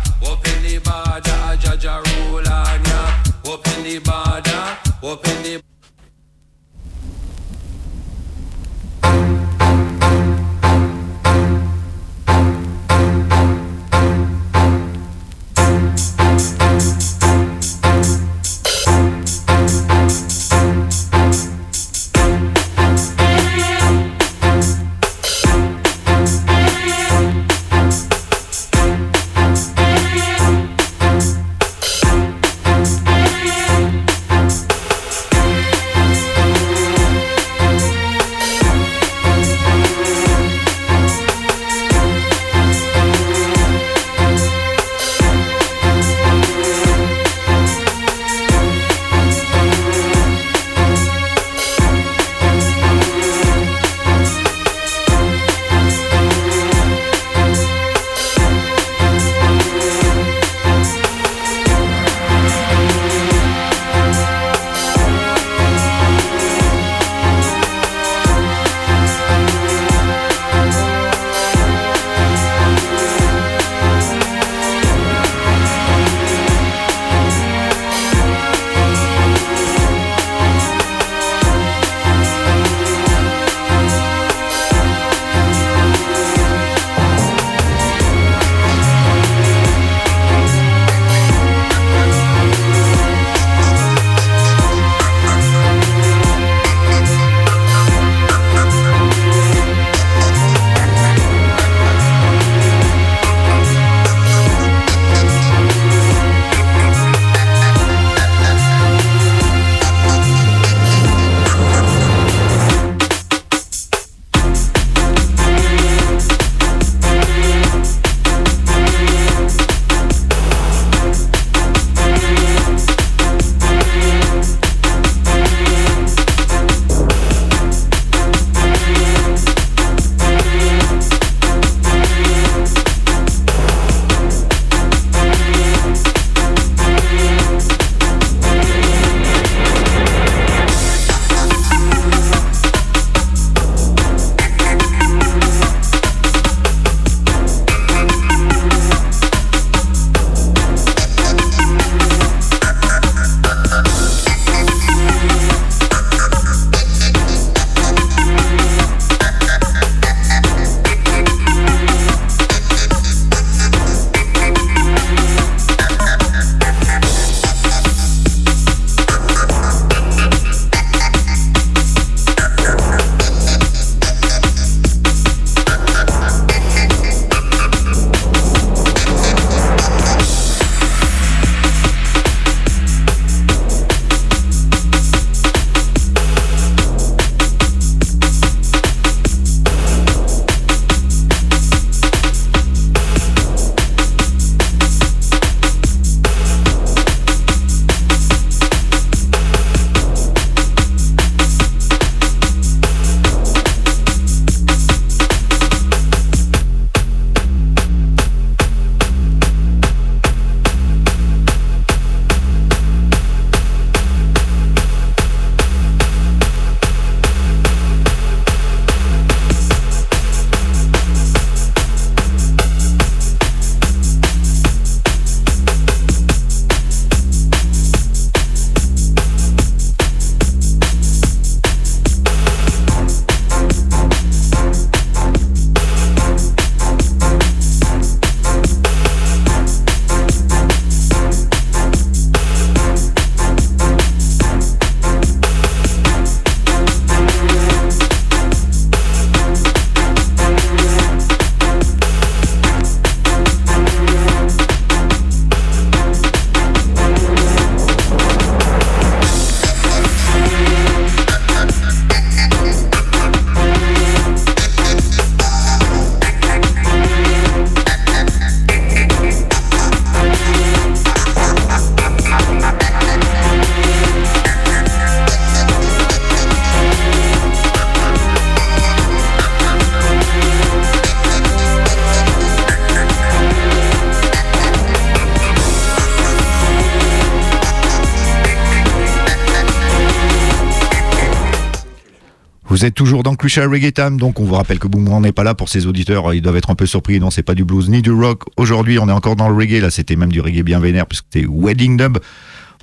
Vous êtes toujours dans Crucial Reggae Time, donc on vous rappelle que Boomerang n'est pas là pour ses auditeurs, ils doivent être un peu surpris, non c'est pas du blues ni du rock. Aujourd'hui on est encore dans le reggae, là c'était même du reggae bien vénère puisque c'était Wedding Dub.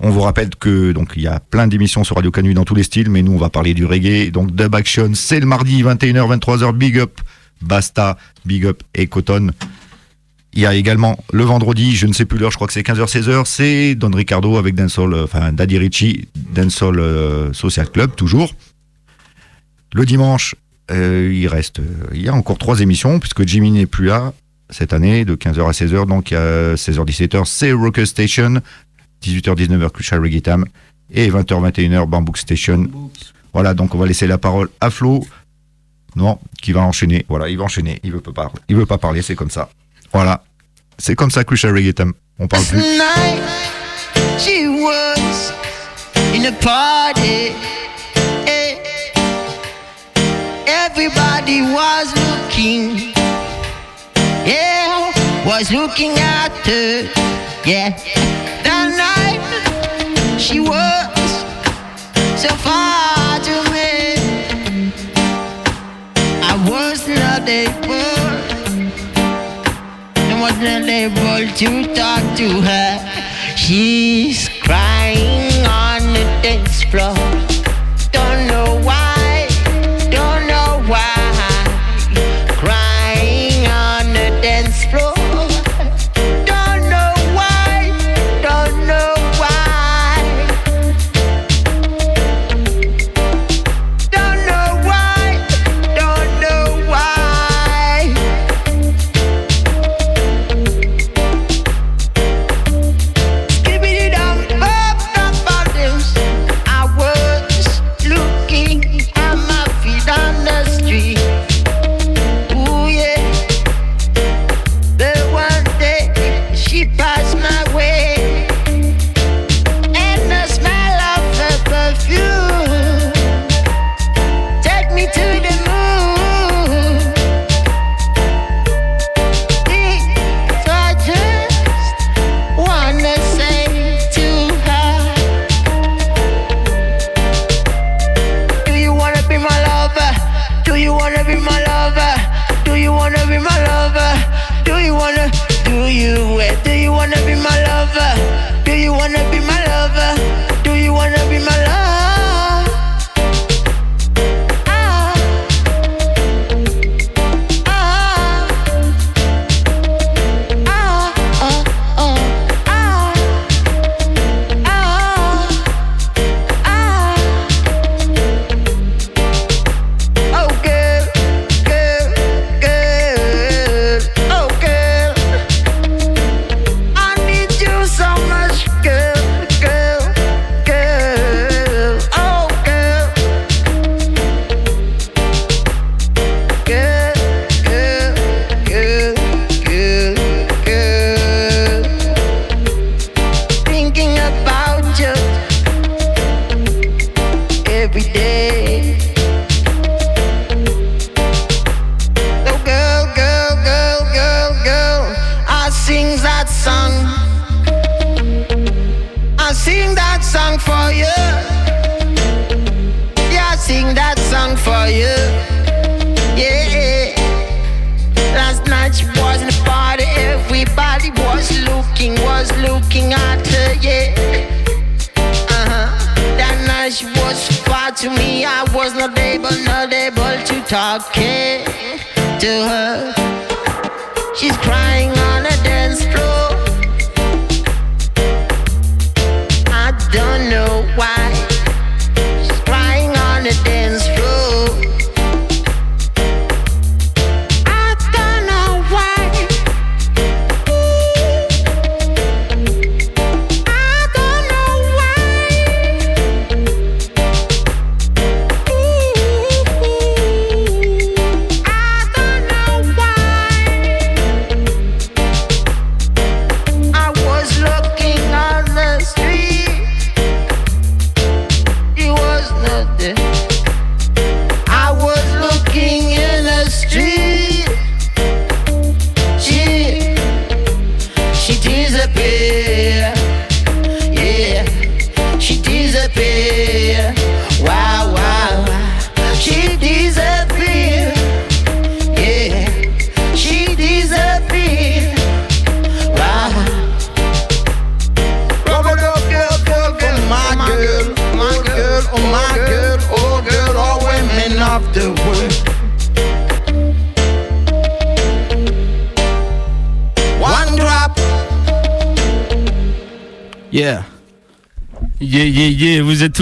On vous rappelle que donc il y a plein d'émissions sur Radio Canu dans tous les styles, mais nous on va parler du reggae. Donc Dub Action, c'est le mardi 21h 23h Big Up, Basta, Big Up et Cotton. Il y a également le vendredi, je ne sais plus l'heure, je crois que c'est 15h 16h, c'est Don Ricardo avec Dancehall, euh, enfin Daddy Richie, Dancehall euh, Social Club toujours. Le dimanche, euh, il reste, euh, il y a encore trois émissions puisque Jimmy n'est plus là cette année de 15h à 16h, donc a 16h-17h, c'est Rocker Station, 18h-19h Crucial Reggae et 20h-21h Bambook Station. Voilà, donc on va laisser la parole à Flo. Non, qui va enchaîner. Voilà, il va enchaîner. Il veut pas parler. Il veut pas parler, c'est comme ça. Voilà, c'est comme ça Crucial Reggae. On parle plus. Everybody was looking, yeah, was looking at her, yeah. That night she was so far to me. I was not able I wasn't able to talk to her. She's crying on the dance floor. but now they want to talk it to her.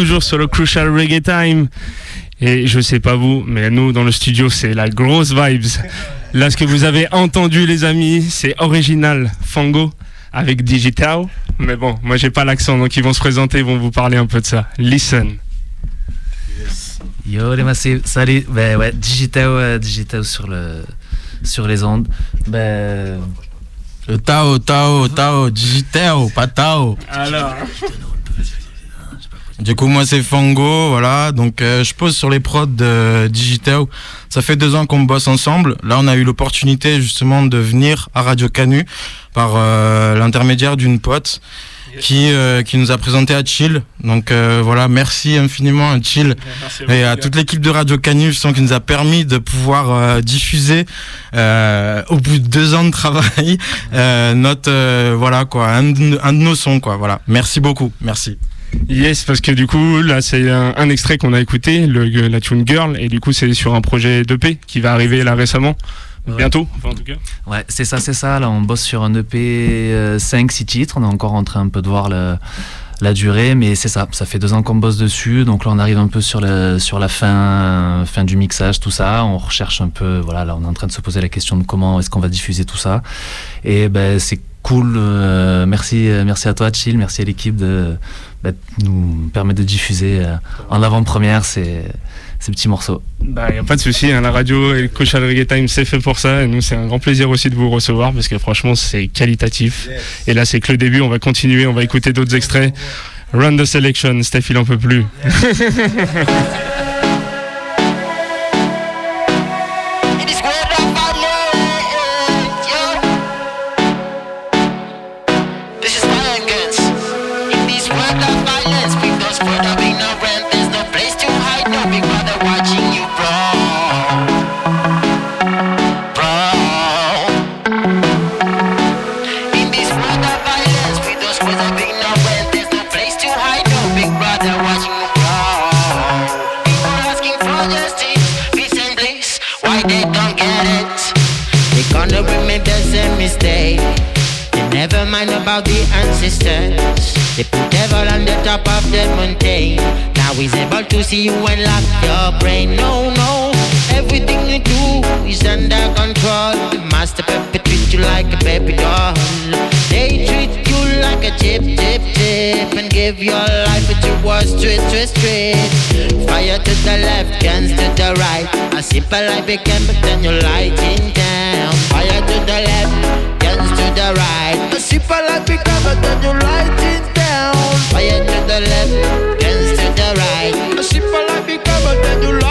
Toujours sur le Crucial Reggae Time. Et je sais pas vous, mais nous dans le studio, c'est la grosse vibes. Là, ce que vous avez entendu, les amis, c'est original Fango avec Digital. Mais bon, moi j'ai pas l'accent, donc ils vont se présenter, ils vont vous parler un peu de ça. Listen. Yo les massifs, salut. Ben ouais, digital, euh, digital sur le sur les ondes. Ben Le Tao, Tao, Tao, digital, pas Tao. Alors. Du coup, moi, c'est Fango, voilà. Donc, euh, je pose sur les prods de Digital. Ça fait deux ans qu'on bosse ensemble. Là, on a eu l'opportunité, justement, de venir à Radio Canu par euh, l'intermédiaire d'une pote qui, euh, qui nous a présenté à Chill. Donc, euh, voilà, merci infiniment à Chill et à toute l'équipe de Radio Canu, justement, qui nous a permis de pouvoir diffuser, euh, au bout de deux ans de travail, euh, notre, euh, voilà, quoi, un de, un de nos sons, quoi. Voilà. Merci beaucoup. Merci. Yes, parce que du coup, là, c'est un, un extrait qu'on a écouté, le, la tune Girl, et du coup, c'est sur un projet d'EP qui va arriver là récemment. Bientôt, enfin, en tout cas. Ouais, c'est ça, c'est ça. Là, on bosse sur un EP 5-6 titres. On est encore en train un peu de voir le- la durée, mais c'est ça. Ça fait deux ans qu'on bosse dessus. Donc là, on arrive un peu sur, le, sur la fin, fin du mixage, tout ça. On recherche un peu. Voilà, là, on est en train de se poser la question de comment est-ce qu'on va diffuser tout ça. Et ben, c'est cool. euh, merci, euh, merci à toi, Chill. Merci à l'équipe de, de nous permettre de diffuser euh, en avant-première ces, ces petits morceaux. Bah, y a pas de souci, hein, la radio et le Coachal Reggae Time, c'est fait pour ça. Et nous, c'est un grand plaisir aussi de vous recevoir parce que franchement, c'est qualitatif. Et là, c'est que le début. On va continuer, on va écouter d'autres extraits. Run the selection, Steph, il en peut plus. (laughs) about the ancestors. They put devil on the top of the mountain. Now he's able to see you and lock your brain. No, no, everything you do is under control. The master puppet treat you like a baby doll. They treat you like a chip, chip, chip, and give your life you was straight, straight, straight. Fire to the left, guns to the right. A simple life became, but then you're lighting down. Fire to the left, guns to the right. A simple life become, but then you're lighting down. Fire to the left, guns to the right. A simple life become, but then you're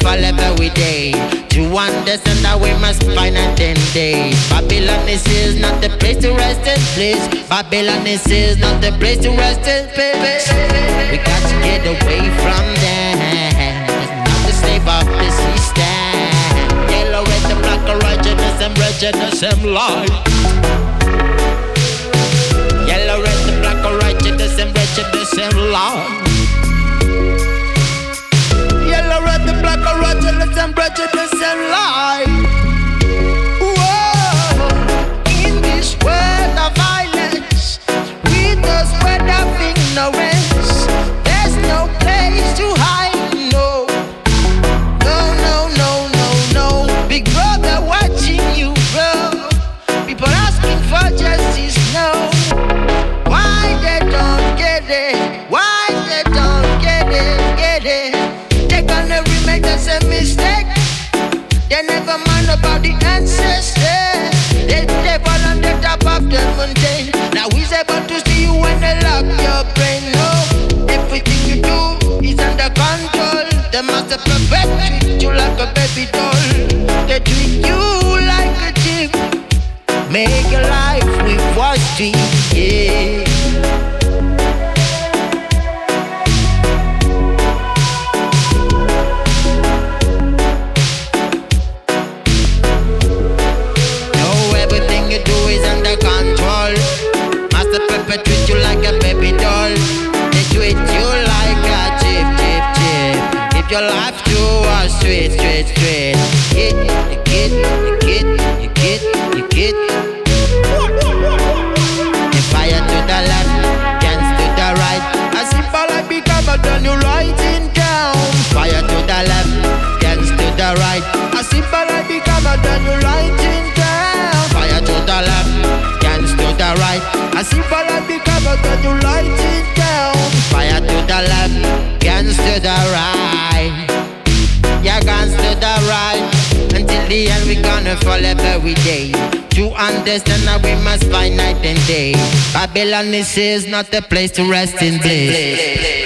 fall every day. To understand that we must find a ten day. Babylon this is not the place to rest in place Babylon this is not the place to rest in peace. We got to get away from them. Not the slave of the system. Yellow, red, the black, or righteousness and wretchedness and light. Yellow, red, the black, or righteousness and wretchedness and light and prejudice and lie. Master Puppet treat you like a baby doll. They treat you like a gym. Make your life with what dream, become a done you right in town. Fire to the left, dance to the right. Yeah, guns to the right. Until the end, we gonna fall every day. To understand that we must fight night and day. Babylon, this is not the place to rest in bliss.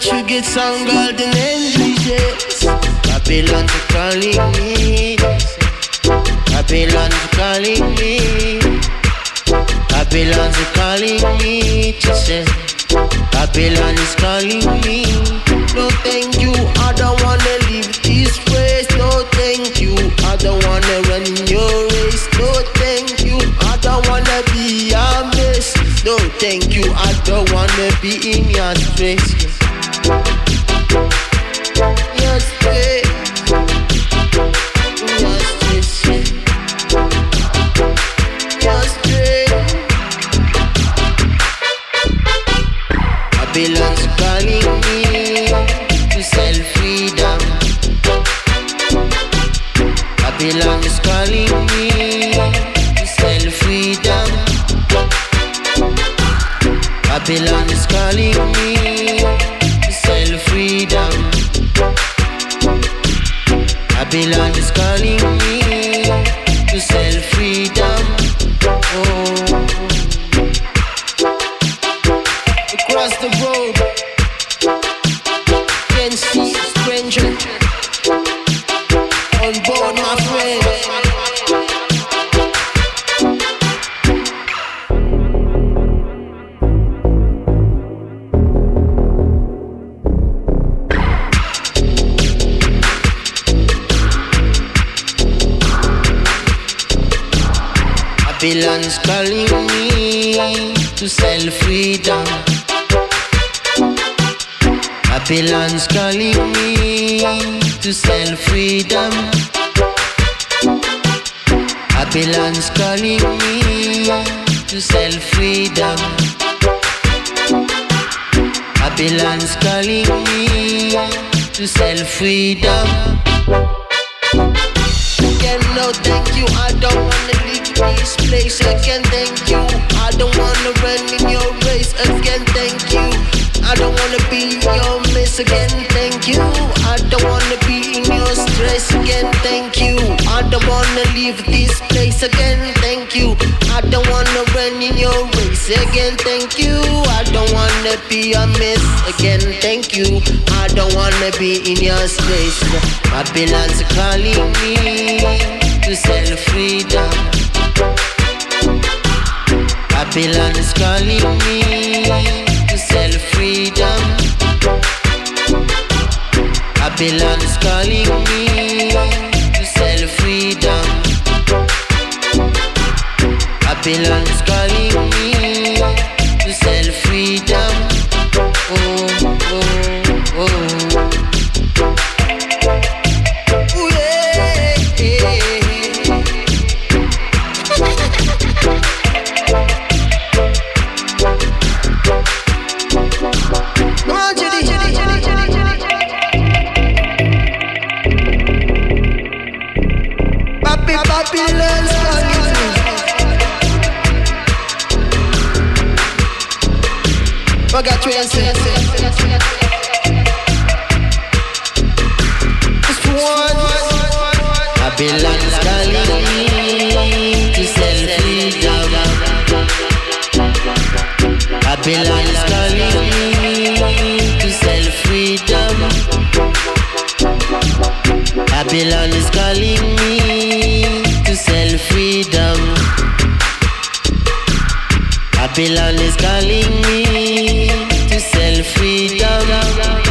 To get some golden angels. Babylon's calling me. Babylon's calling me. Babylon's calling me to say. Babylon is calling me. No thank you, I don't wanna leave this place. No thank you, I don't wanna run in your race. No thank you, I don't wanna be a mess. No thank you, I don't wanna be in your stress. Babylon's calling me to sell freedom. Babylon's calling me to sell freedom. Babylon's calling me to sell freedom. Again, no thank you, I don't wanna this place. Again, thank you, I don't wanna run in your race. Again, thank you, I don't wanna be your miss. Again, thank you, I don't wanna be in your stress. Again, thank you, I don't wanna leave this place. Again, thank you, I don't wanna run in your race. Again, thank you, I don't wanna be a miss. Again, thank you, I don't wanna be in your space. Babylon's calling me to sell freedom. Babylon is calling me to sell freedom. Babylon is calling me to sell freedom. Babylon is calling me Babylon's calling to sell freedom. Babylon's calling me to sell freedom. Babylon is calling me to sell freedom. Babylon is calling me to sell freedom.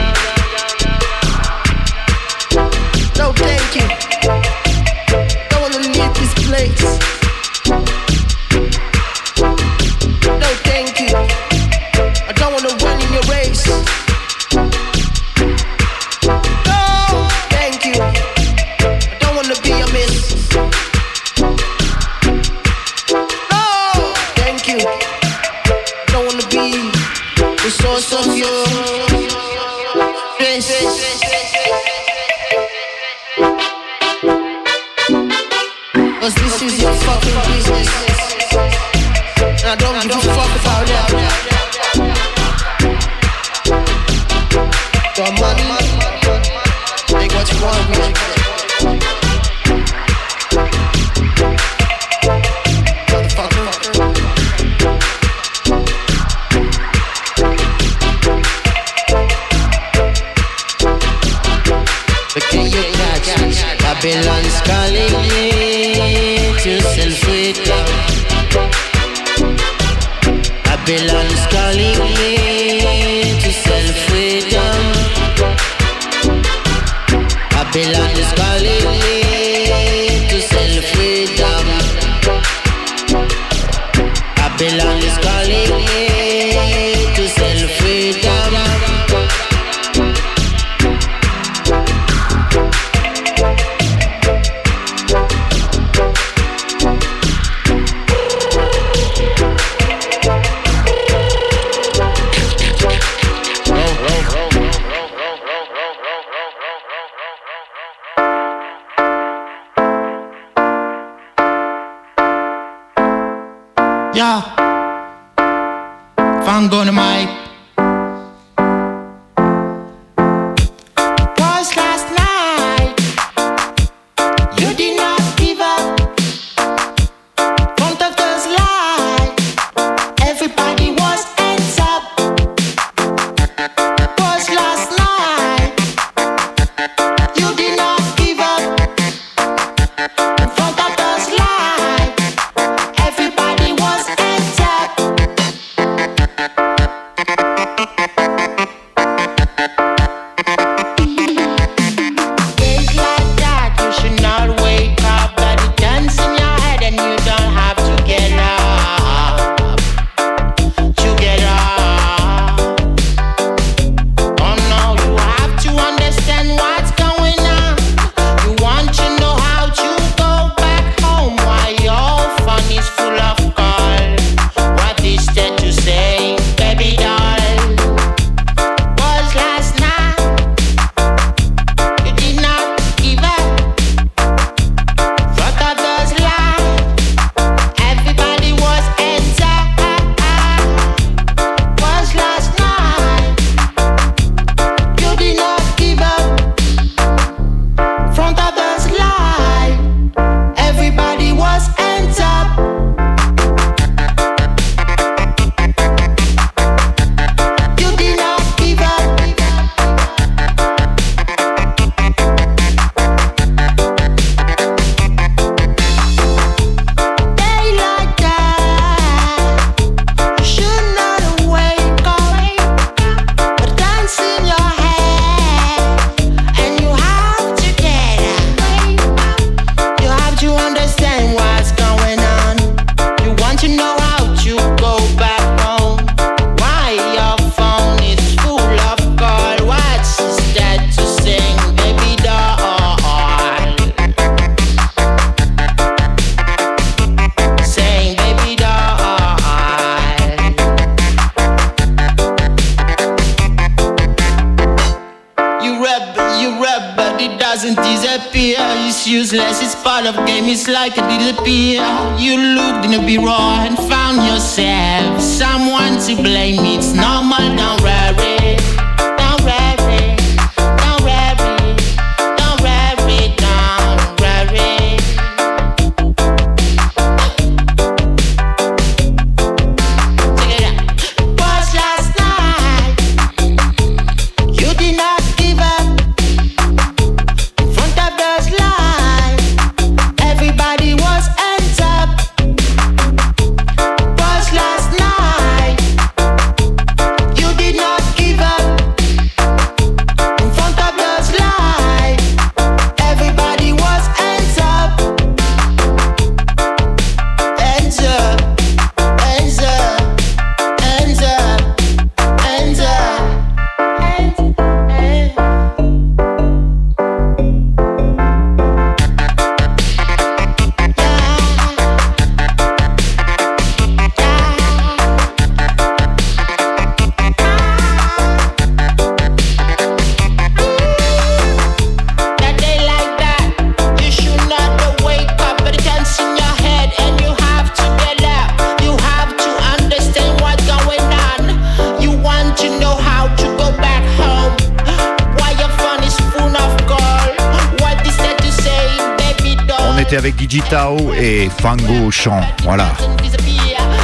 Fango au chant. Voilà.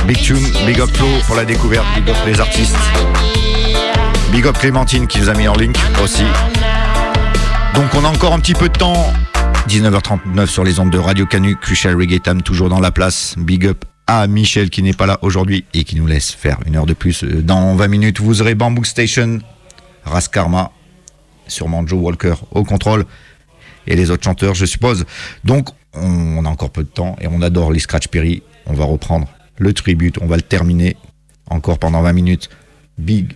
Big tune, big up Flo pour la découverte, big up les artistes. Big up Clémentine qui nous a mis en link aussi. Donc on a encore un petit peu de temps. 19h39 sur les ondes de Radio Canu, Crucial Reggae Time toujours dans la place. Big up à Michel qui n'est pas là aujourd'hui et qui nous laisse faire une heure de plus. Euh, Dans 20 minutes, vous aurez Bamboo Station, Raskarma, sûrement Joe Walker au contrôle et les autres chanteurs, je suppose. Donc, on a encore peu de temps et on adore les Scratch Perry. On va reprendre le tribute, on va le terminer encore pendant 20 minutes. Big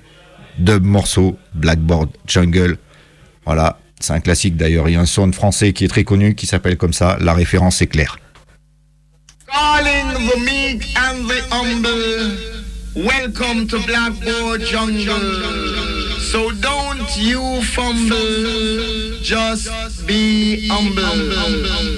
dub morceau, Blackboard Jungle. Voilà, c'est un classique d'ailleurs. Il y a un son français qui est très connu qui s'appelle comme ça. La référence est claire. Welcome to Blackboard. So don't you fumble. Just be humble.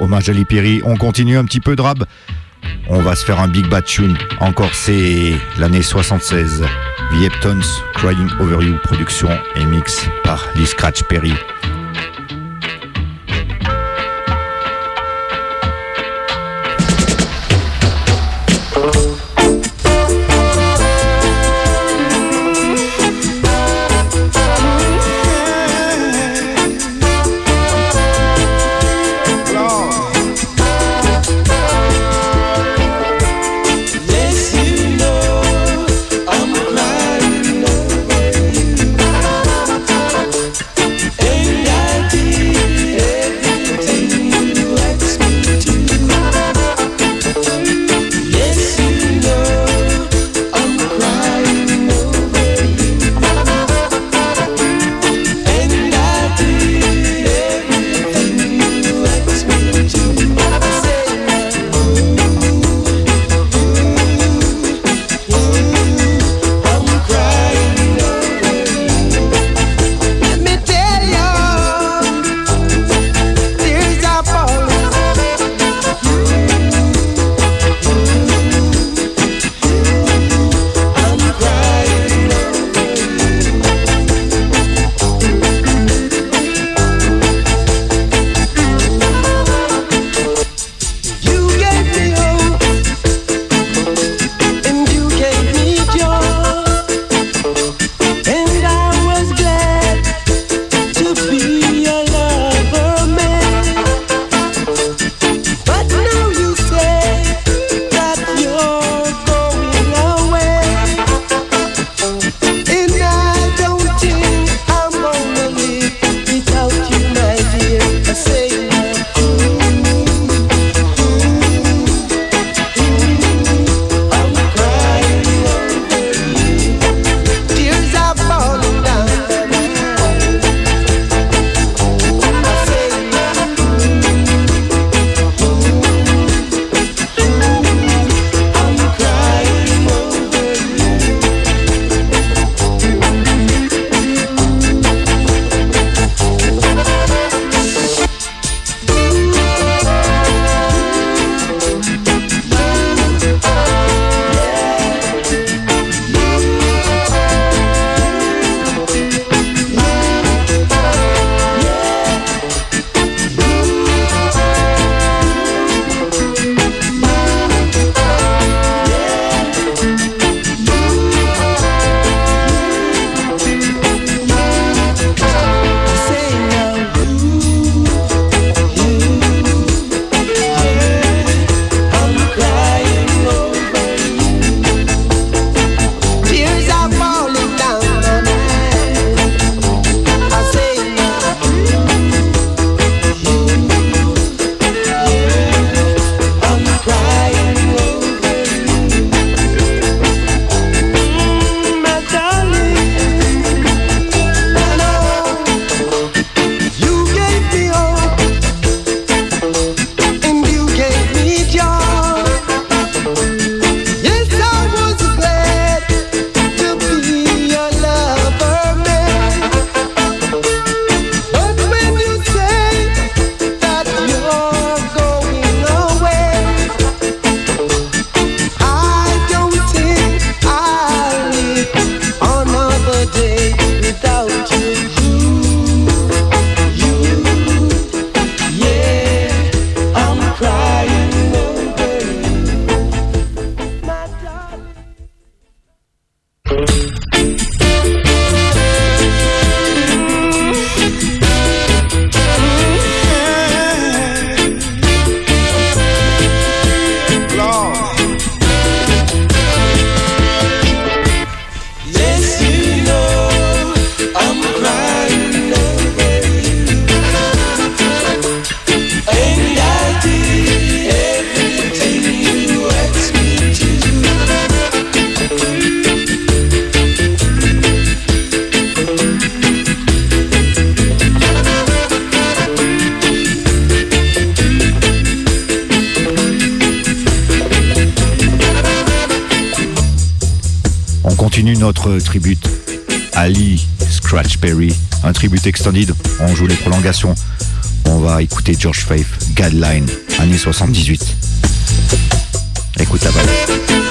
hommage à l'Ipiri. On continue un petit peu de rab. On va se faire un big bad tune. Encore, c'est l'année 76. The Eptons, Crying Over You, production et mix par Lee Scratch Perry. On joue les prolongations. On va écouter George Faith, Guideline, année 78. Écoute la balle.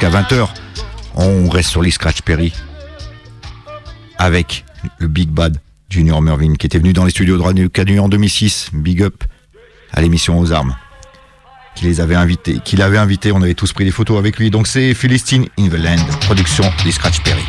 jusqu'à 20h, on reste sur les Scratch Perry avec le Big Bad Junior Mervyn qui était venu dans les studios de Radio Canu en 2006, Big Up, à l'émission Aux Armes. Qui les avait invités, qui l'avait invité, on avait tous pris des photos avec lui. Donc c'est Philistine in the Land, production des Scratch Perry.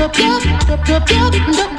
Dup, dup, dup, dup, dup, dup.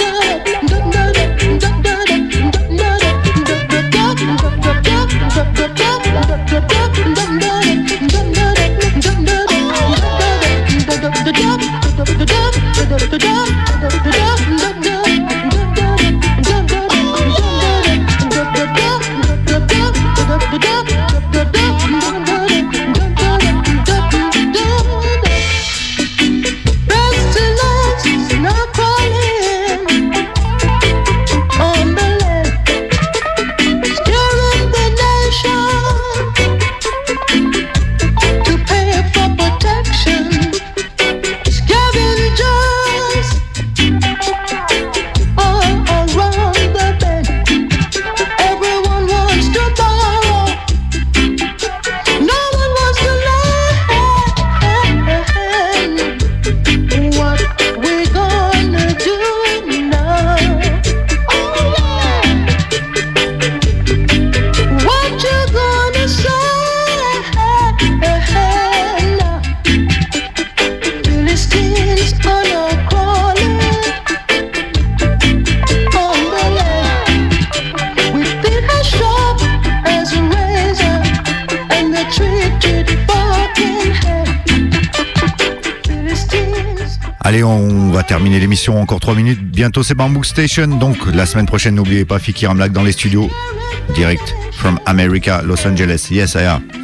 Allez, on va terminer l'émission encore 3 minutes. Bientôt, c'est Bamboo Station. Donc, la semaine prochaine, n'oubliez pas Fikir Amlak dans les studios. Direct from America, Los Angeles. Yes, I am.